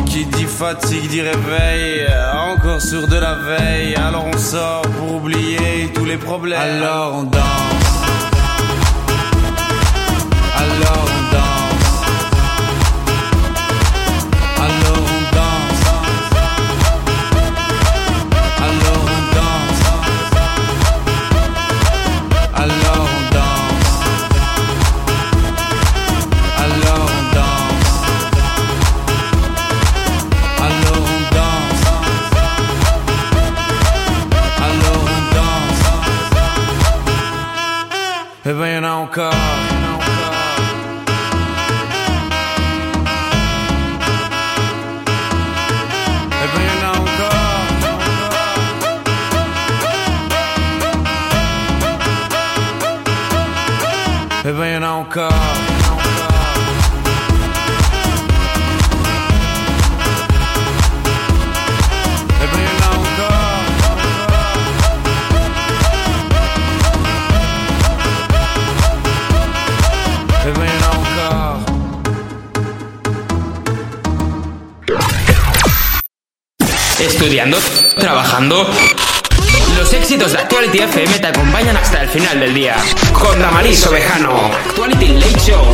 Speaker 3: qui dit fatigue dit réveil Encore sur de la veille. Alors on sort pour oublier tous les problèmes. Alors on danse. Alors don't
Speaker 42: come Trabajando. Los éxitos de Actuality FM te acompañan hasta el final del día. Con Damaris. Actuality Late Show.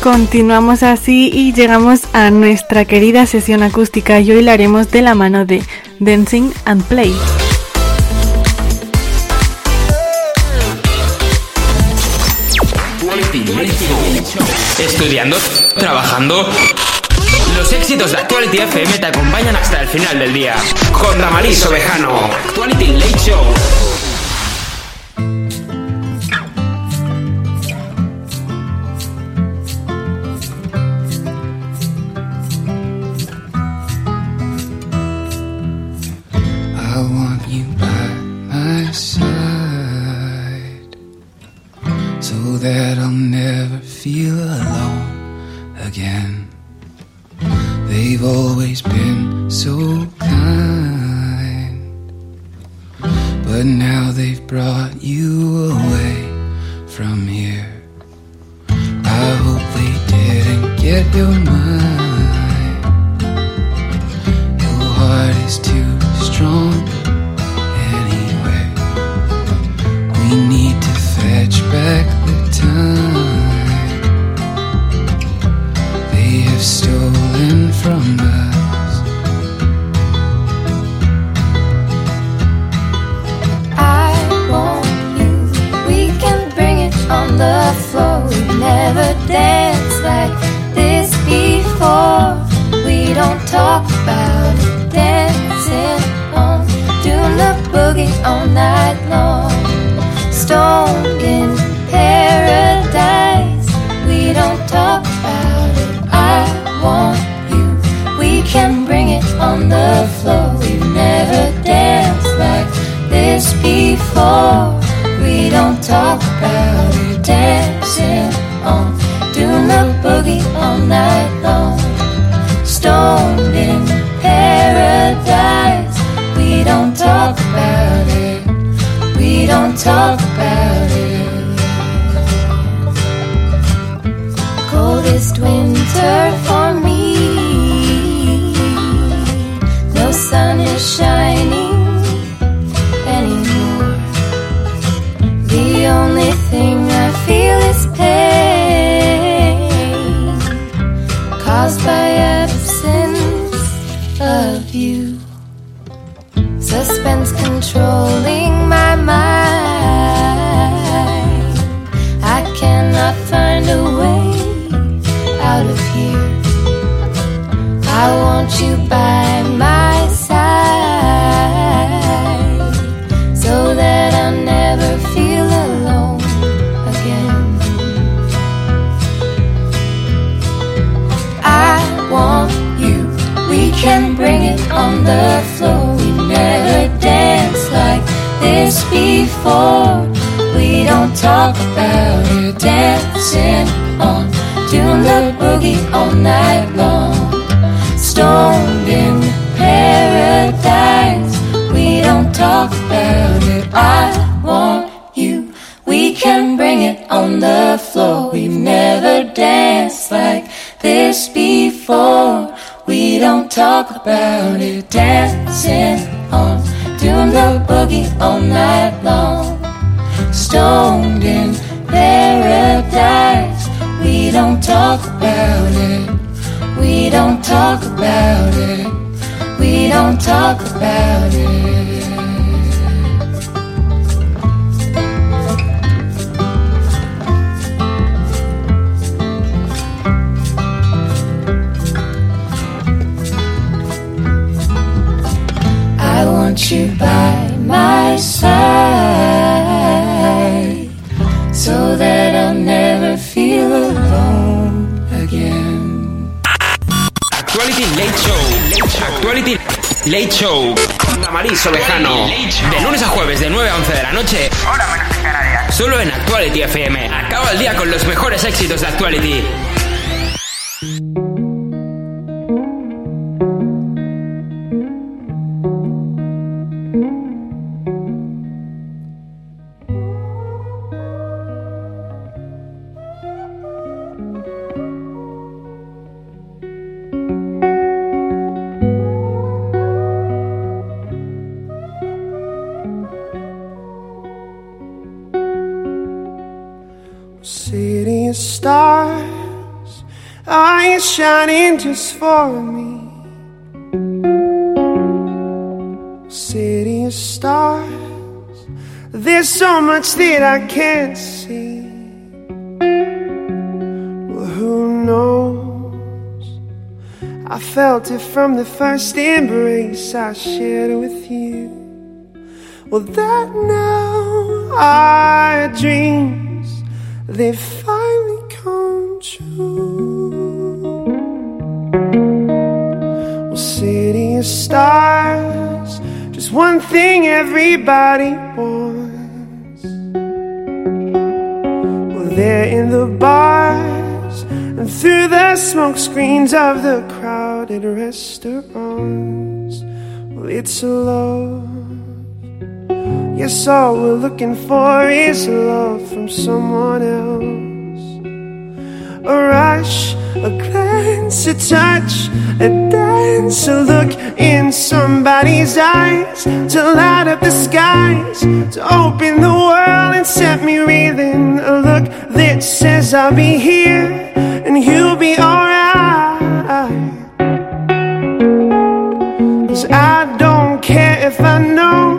Speaker 2: Continuamos así y llegamos a nuestra querida sesión acústica y hoy la haremos de la mano de Dancing and Play.
Speaker 42: Estudiando, trabajando. Los éxitos de Actuality FM te acompañan hasta el final del día. Con Damaris Ovejano. Actuality Late Show.
Speaker 43: City of stars, are you shining just for me? City of stars, there's so much that I can't see. Well, who knows? I felt it from the first embrace I shared with you. Well, that now our dreams they finally come true. Well, city of stars, just one thing everybody wants. Well, they're in the bars and through the smoke screens of the crowded restaurants. Well, it's a love. Yes, all we're looking for is love from someone else. A rush, a glance, a touch, a dance, a look in somebody's eyes to light up the skies, to open the world and set me reeling. A look that says I'll be here and you'll be alright. Cause I don't care if I know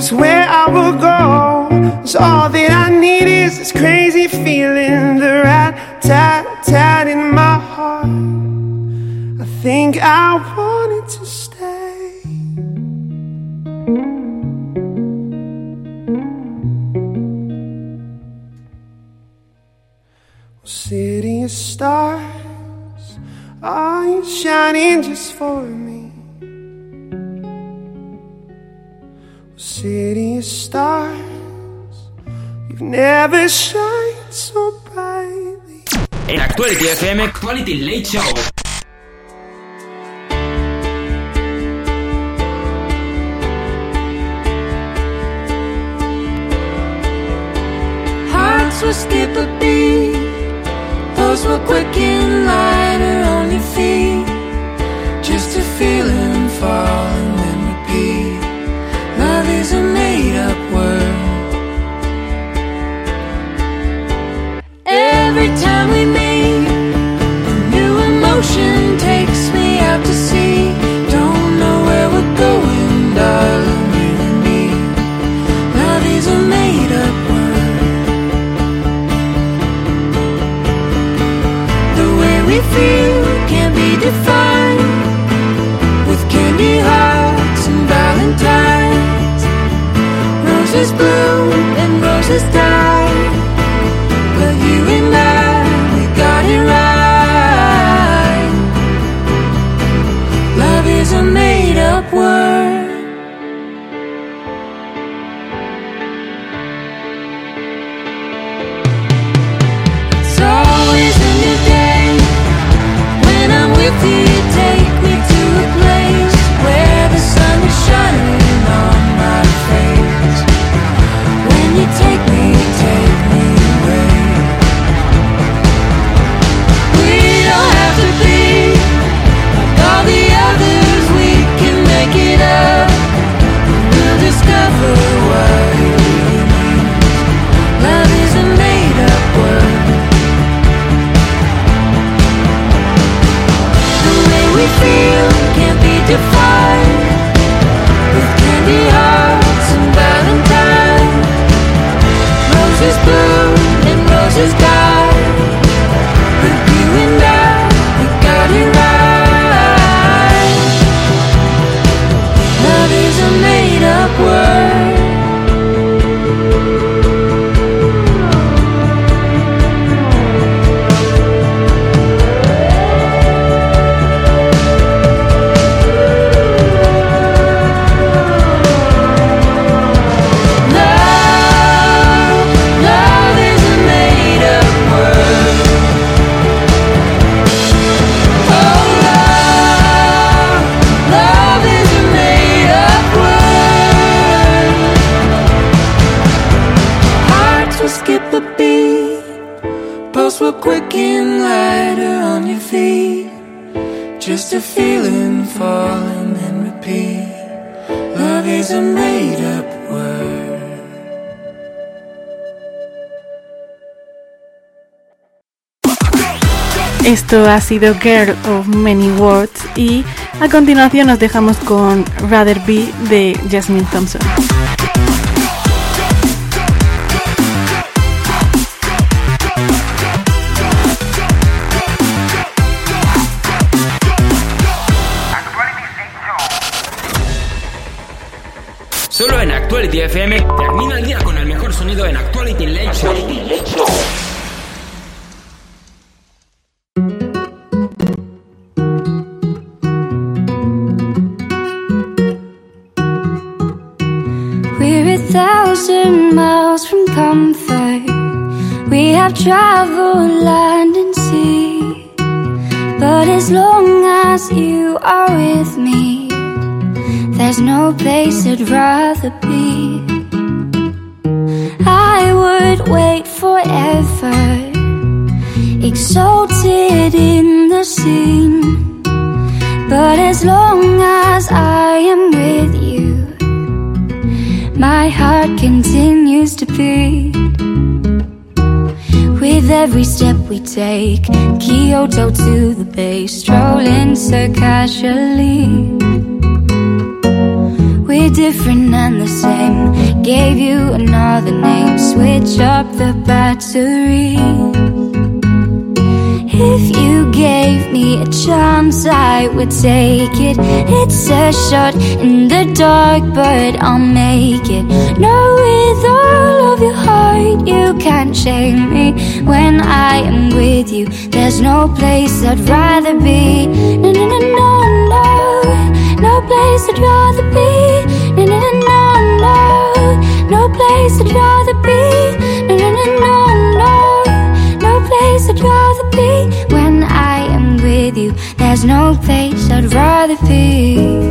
Speaker 43: just where I will go. Cause all that I need is this crazy feeling, the rat tat tat in my heart. I think I want it to stay. City of stars, are you shining just for me? City of stars, you've never shined so brightly.
Speaker 1: En Actuality FM, Actuality Late Show.
Speaker 44: Hearts will skip a beat. Those
Speaker 29: were quick quicken lighter on your feet. Just a feeling fall made up word. Every time we meet, a new emotion and roses die. But you and I, we got it right. Love is a made up word. It's always a new day. When I'm with you,
Speaker 2: ha sido Girl of Many Words y a continuación nos dejamos con Rather Be de Jasmine Thompson.
Speaker 1: Solo en Actuality FM termina el día con el mejor sonido en Actuality Late Show.
Speaker 29: Traveled land and sea. But as long as you are with me, there's no place I'd rather be. I would wait forever, exalted in the scene. Every step we take, Kyoto to the bay, strolling so casually. We're different and the same. Gave you another name, switch up the battery. If you gave me a chance, I would take it. It's a shot in the dark, but I'll make it. No, with all heart, you can't shame me. When I am with you, there's no place I'd rather be. No, no, no, no, no. No place I'd rather be. No, no, no, no, no. No place I'd rather be. No, no, no, no, no. No place I'd rather be. When I am with you, there's no place I'd rather be.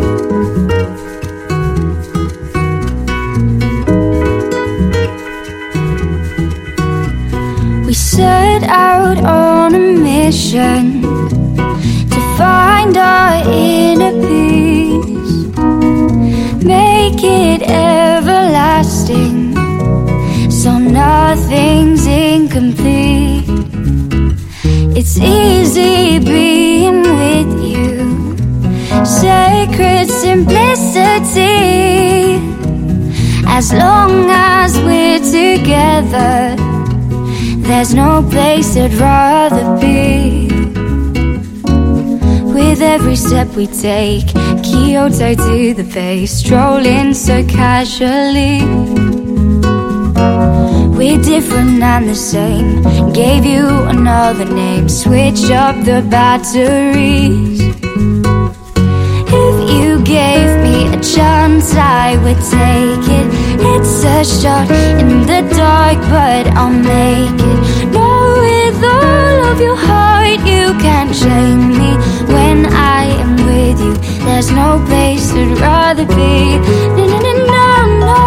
Speaker 29: Out on a mission to find our inner peace, make it everlasting, so nothing's incomplete. It's easy being with you, sacred simplicity. As long as we're together, there's no place I'd rather be. With every step we take, Kyoto to the bay, strolling so casually. We're different and the same. Gave you another name, switch up the batteries. If you gave me a chance, I would take it. It's a shot in the dark, but I'll make it. No, with all of your heart, you can't shame me. When I am with you, there's no place I'd rather be. No, no, no, no, no,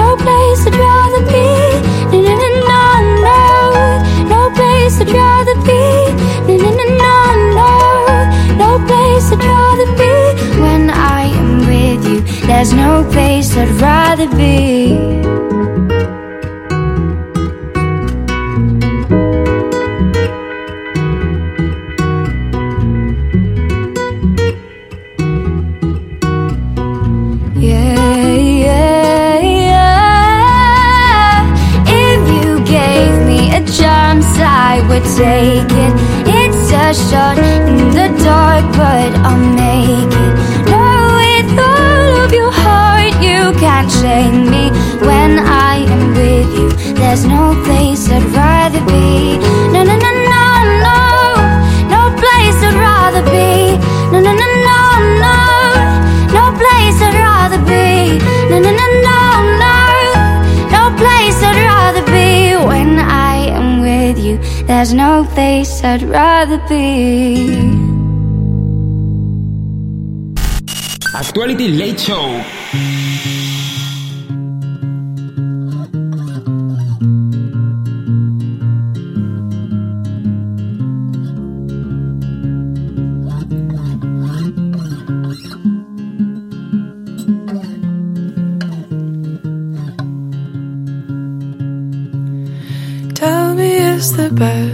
Speaker 29: no place I'd rather be. No, no, no, no, no, no place I'd rather there's no place I'd rather be. Yeah, yeah, yeah. If you gave me a chance, I would take it. It's a shot in the dark, but I'll make it. Of your heart, you can't shame me. When I am with you, there's no place I'd rather be. No, no, no, no, no, no place I'd rather be. No, no, no, no, no, no place I'd rather be. No, no, no, no, no, no place I'd rather be. When I am with you, there's no place I'd rather be.
Speaker 1: Actuality Late Show.
Speaker 45: Tell me is the best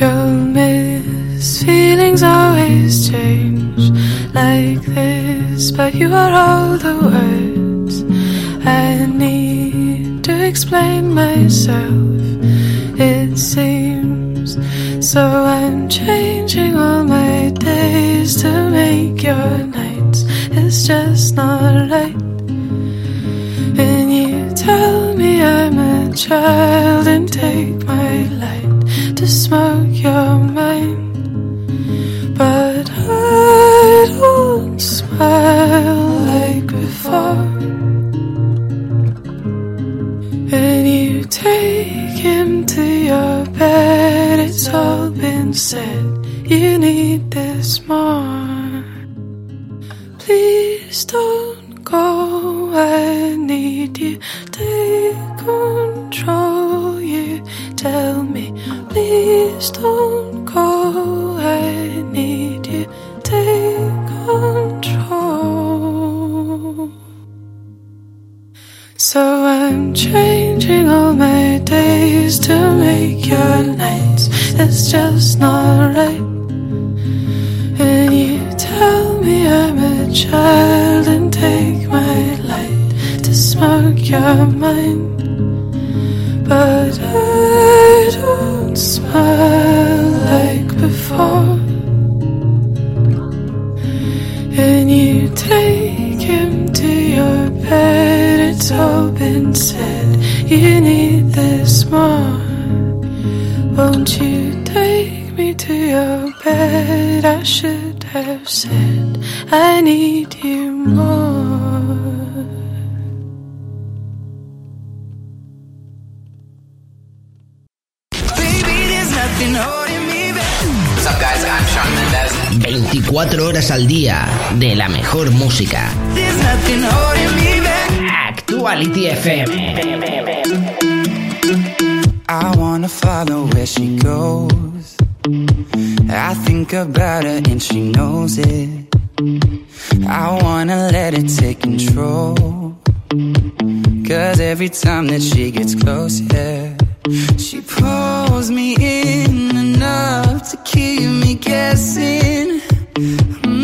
Speaker 45: you'll miss. Feelings always change like this, but you are all the words I need to explain myself. It seems so. I'm changing all my days to make your nights. It's just not right. And you tell me I'm a child and take my light to smoke your mind. But I don't smile like before. And you take him to your bed, it's all been said. You need this more. Please don't go. I need you. Take control. You tell me, please don't go. I need you. To take control. So I'm changing all my days to make your nights. It's just not right. And you tell me I'm a child and take my light to smoke your mind. But You need this more. Won't you take me to your bed? I should have said, I need you more.
Speaker 27: What's up, guys? I'm Sean Mendes. 24 horas al día de la mejor música. FM.
Speaker 46: I wanna follow where she goes. I think about her and she knows it. I wanna let it take control. Cause every time that she gets close, yeah, she pulls me in enough to keep me guessing. Mm.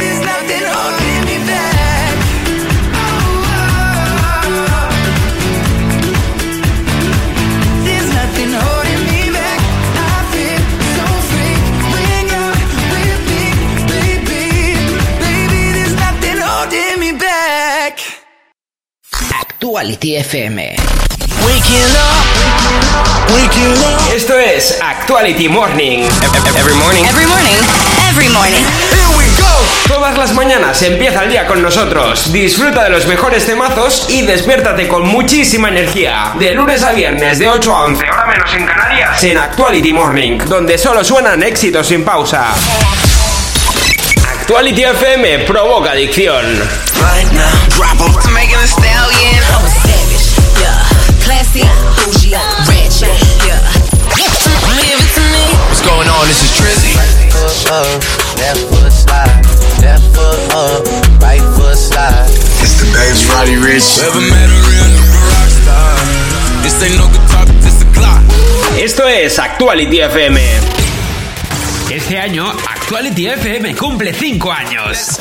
Speaker 27: Actuality FM.
Speaker 1: Esto es Actuality Morning. Every morning.
Speaker 47: Every morning. Every morning.
Speaker 1: Here we go. Todas las mañanas empieza el día con nosotros. Disfruta de los mejores temazos y despiértate con muchísima energía. De lunes a viernes de 8 a 11, hora menos en Canarias, en Actuality Morning, donde solo suenan éxitos sin pausa. Actuality FM provoca adicción.
Speaker 27: Right now, Classy, bougie, rich, yeah. Give it to me.
Speaker 18: What's going on? This is Trizzy.
Speaker 48: Foot up, left foot slide, left foot up, right foot slide.
Speaker 18: It's the Babes Roddy Rich.
Speaker 49: Ever met a real nigga rock star? This ain't no guitar, this a clock.
Speaker 1: Esto es Actuality FM. Este año, Actuality FM cumple 5 años.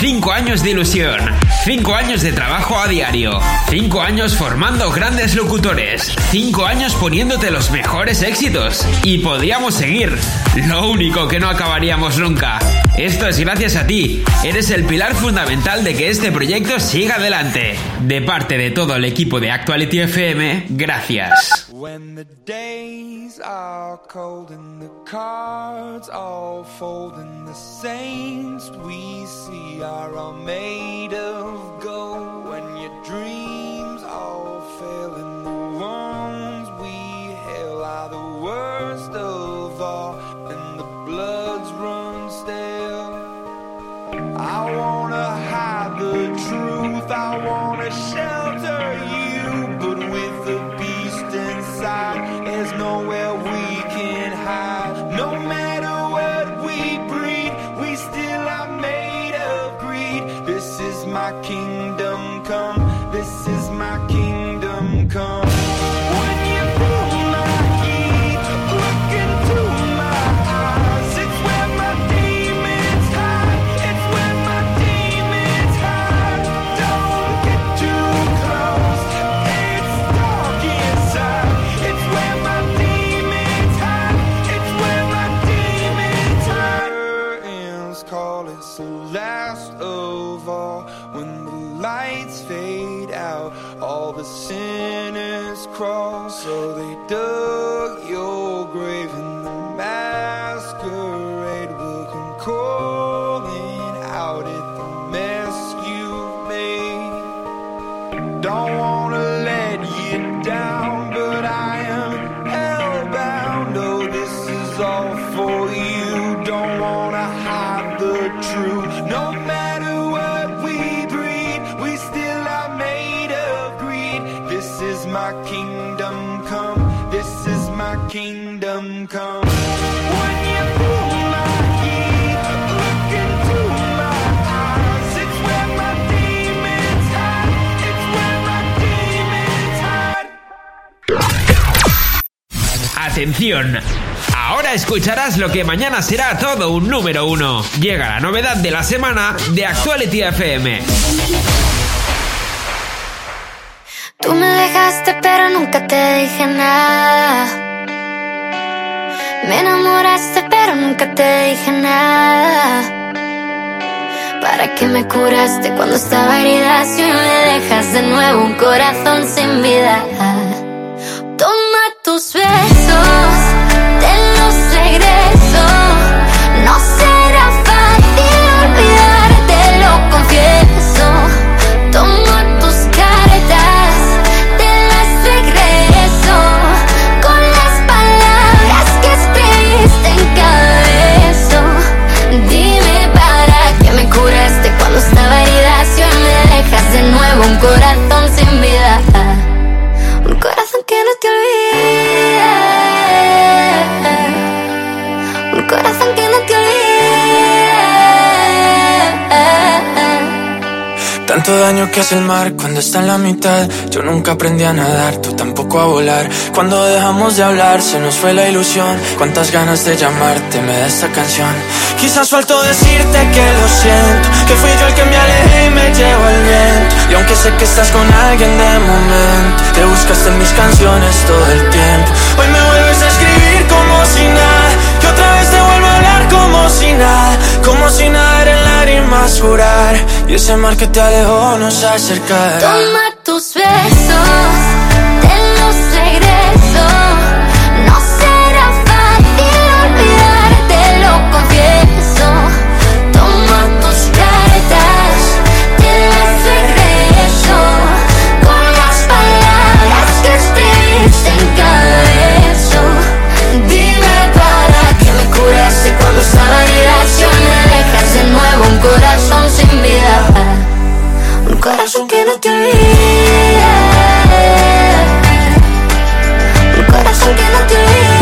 Speaker 1: 5 años de ilusión, 5 años de trabajo a diario, 5 años formando grandes locutores, 5 años poniéndote los mejores éxitos. Y podríamos seguir. Lo único que no acabaríamos nunca. Esto es gracias a ti. Eres el pilar fundamental de que este proyecto siga adelante. De parte de todo el equipo de Actuality FM, gracias.
Speaker 22: When the days are cold and the cards all fold and the saints we see are all made of gold. When your dreams all fail and the ones we hail are the worst of all and the bloods run stale. I wanna hide the truth, I wanna shelter you, but with the inside, there's nowhere we can hide. No matter what we breed, we still are made of greed. This is my kingdom
Speaker 1: Ahora escucharás lo que mañana será todo un número uno. Llega la novedad de la semana de Actuality FM.
Speaker 29: Tú me dejaste pero nunca te dije nada. Me enamoraste pero nunca te dije nada. ¿Para qué me curaste cuando estaba herida si me dejas de nuevo un corazón sin vida? Toma tus besos,
Speaker 12: daño que hace el mar cuando está en la mitad. Yo nunca aprendí a nadar, tú tampoco a volar. Cuando dejamos de hablar, se nos fue la ilusión. Cuántas ganas de llamarte me da esta canción. Quizás suelto decirte que lo siento, que fui yo el que me alejé y me llevo el viento. Y aunque sé que estás con alguien de momento, te buscaste en mis canciones todo el tiempo. Hoy me vuelves a escribir como si nada, que otra vez te vuelvo a hablar como si nada, como si nada jurar. Y ese mar que te alejó nos acercará.
Speaker 29: Un corazón que no te olvida. Un corazón que no te olvida.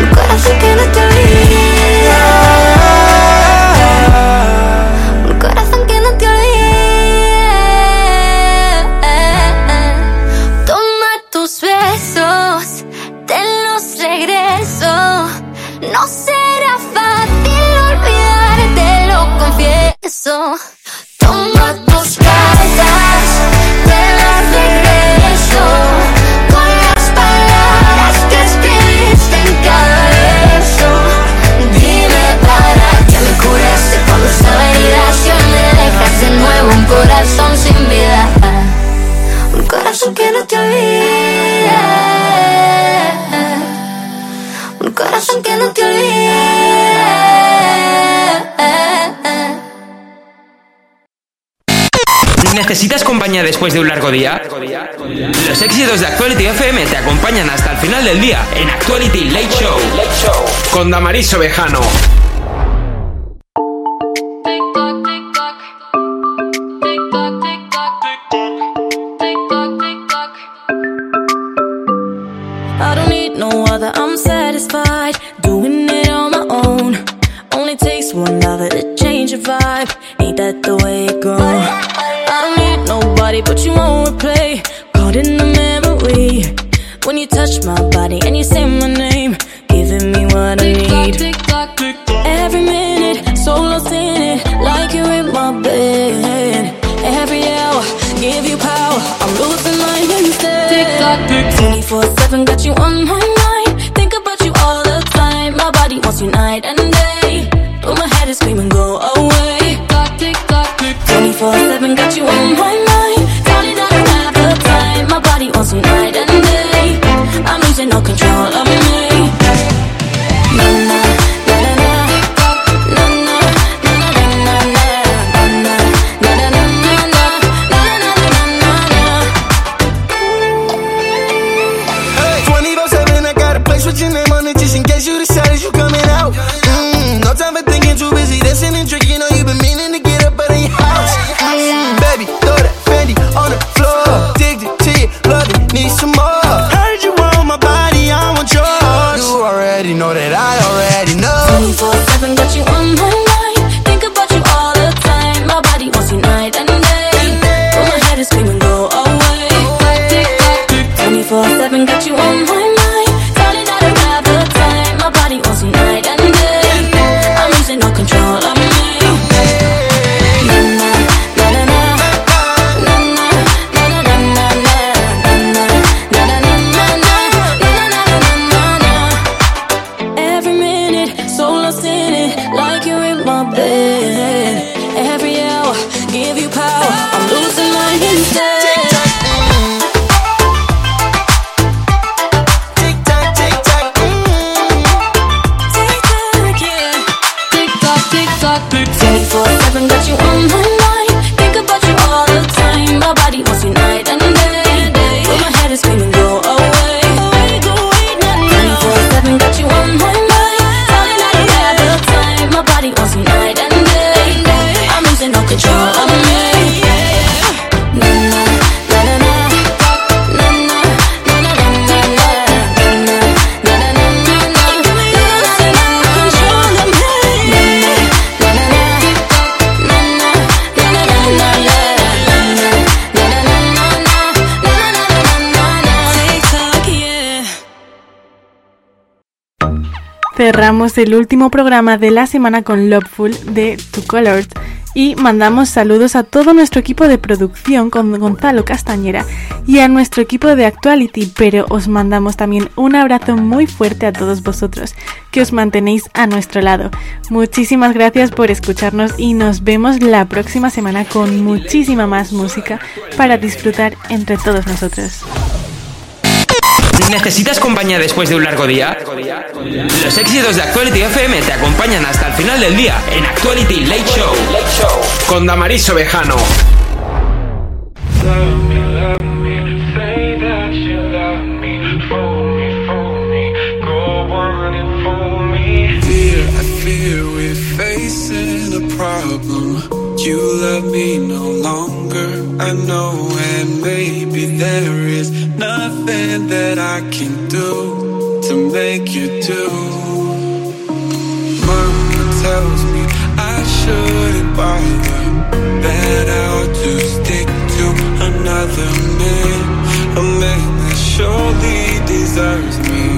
Speaker 29: Un corazón que no te olvida. Un corazón que no te olvida. Toma tus besos, te los regreso. No sé. ど。
Speaker 13: ¿Necesitas compañía después de un largo día? Los éxitos de Actuality FM te acompañan hasta el final del día en Actuality Late Show con Damaris Ovejano.
Speaker 2: Cerramos el último programa de la semana con Loveful de Two Colors y mandamos saludos a todo nuestro equipo de producción con Gonzalo Castañera y a nuestro equipo de Actuality, pero os mandamos también un abrazo muy fuerte a todos vosotros que os mantenéis a nuestro lado. Muchísimas gracias por escucharnos y nos vemos la próxima semana con muchísima más música para disfrutar entre todos nosotros.
Speaker 13: ¿Necesitas compañía después de un largo día? Los éxitos de Actuality FM te acompañan hasta el final del día en Actuality Late Show con Damaris Ovejano.
Speaker 50: You love me no longer, I know, and maybe there is nothing that I can do to make you do. Mama tells me I shouldn't bother, that I ought to stick to another man, a man that surely deserves me.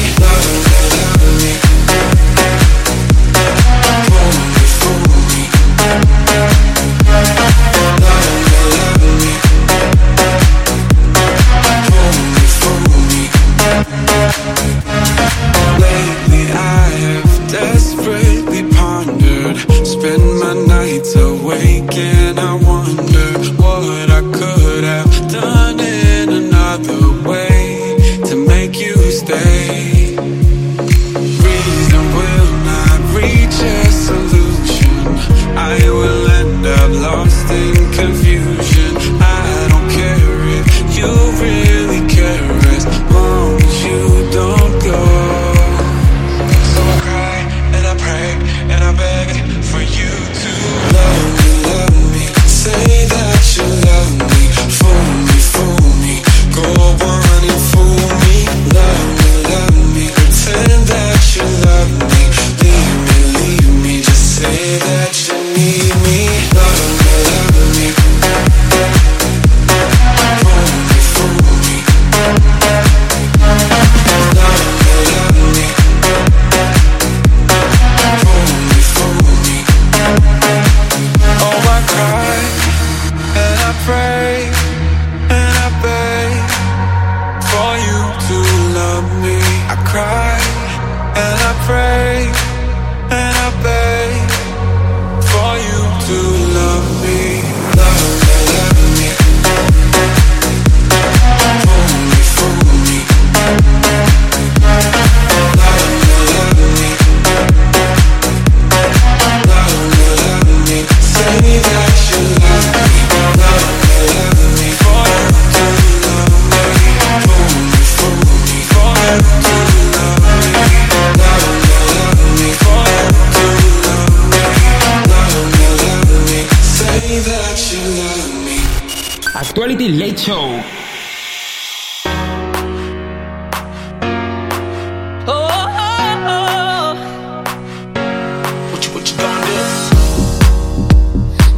Speaker 1: Actuality Late Show.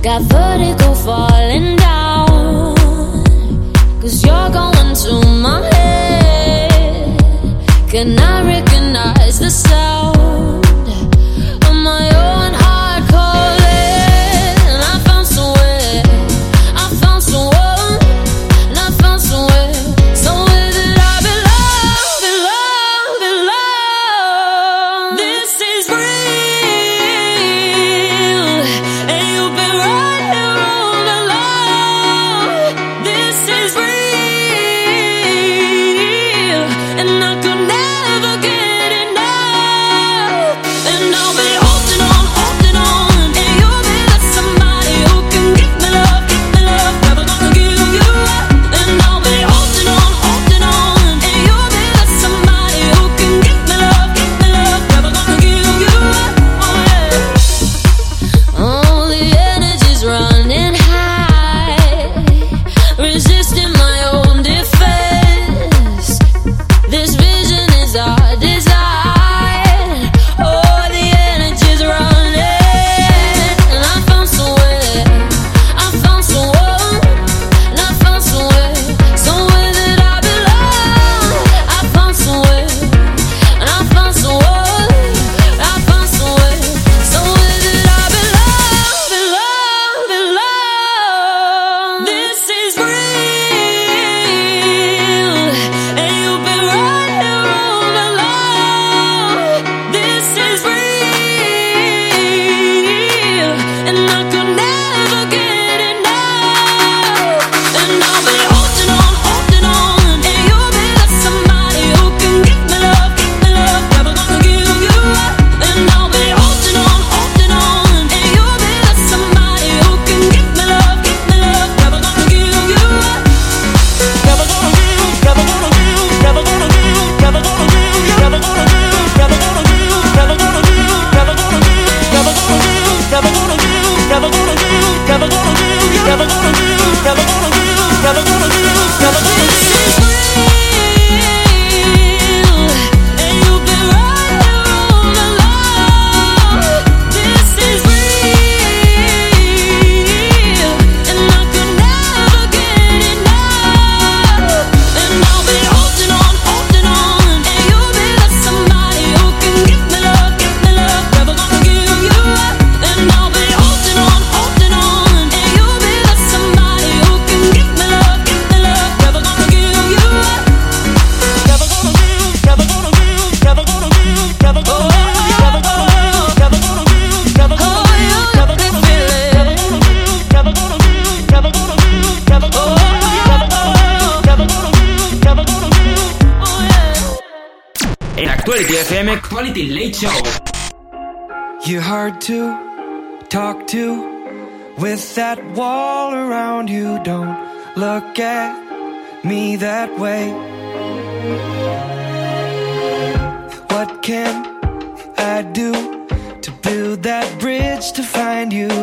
Speaker 13: Got vertical falling down. Cause you're going to my head. Can I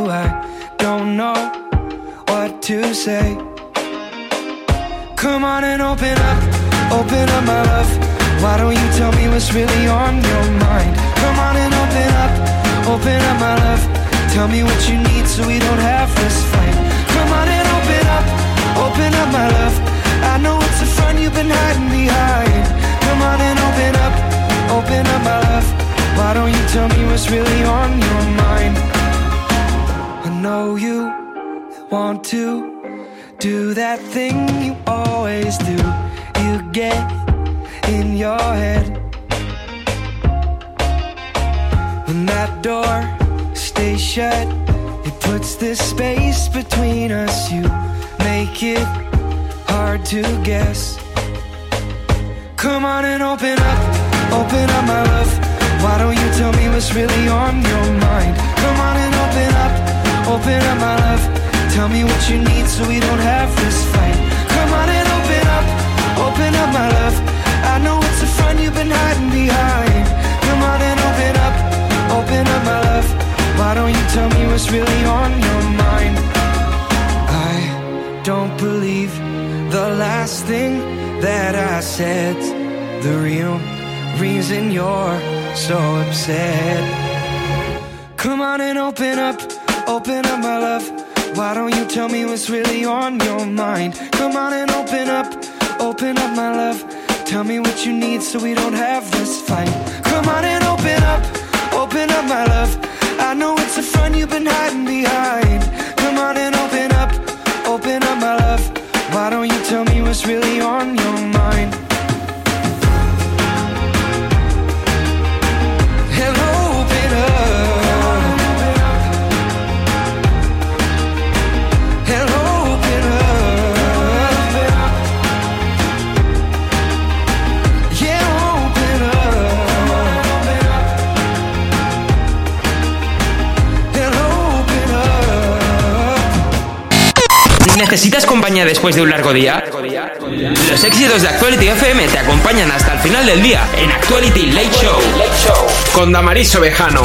Speaker 13: I
Speaker 22: don't know what to say. Come on and open up, open up my love. Why don't you tell me what's really on your mind? Come on and open up, open up my love. Tell me what you need so we don't have this fight. Come on and open up, open up my love. I know it's a front you've been hiding behind. Come on and open up, open up my love. Why don't you tell me what's really on your mind? Know you want to do that thing you always do. You get in your head. When that door stays shut, it puts this space between us. You make it hard to guess. Come on and open up, open up my love. Why don't you tell me what's really on your mind? Come on and open up, open up my love. Tell me what you need so we don't have this fight. Come on and open up, open up my love. I know it's a front you've been hiding behind. Come on and open up, open up my love. Why don't you tell me what's really on your mind? I don't believe the last thing that I said. The real reason you're so upset. Come on and open up, open up, my love. Why don't you tell me what's really on your mind? Come on and open up, open up, my love. Tell me what you need so we don't have this fight. Come on and open up, open up, my love. I know it's a front you've been hiding behind. Come on and open up, open up, my love. Why don't you tell me what's really
Speaker 12: ¿Necesitas compañía después de un largo día? Los éxitos de Actuality FM te acompañan hasta el final del día en Actuality Late Show con Damaris Ovejano.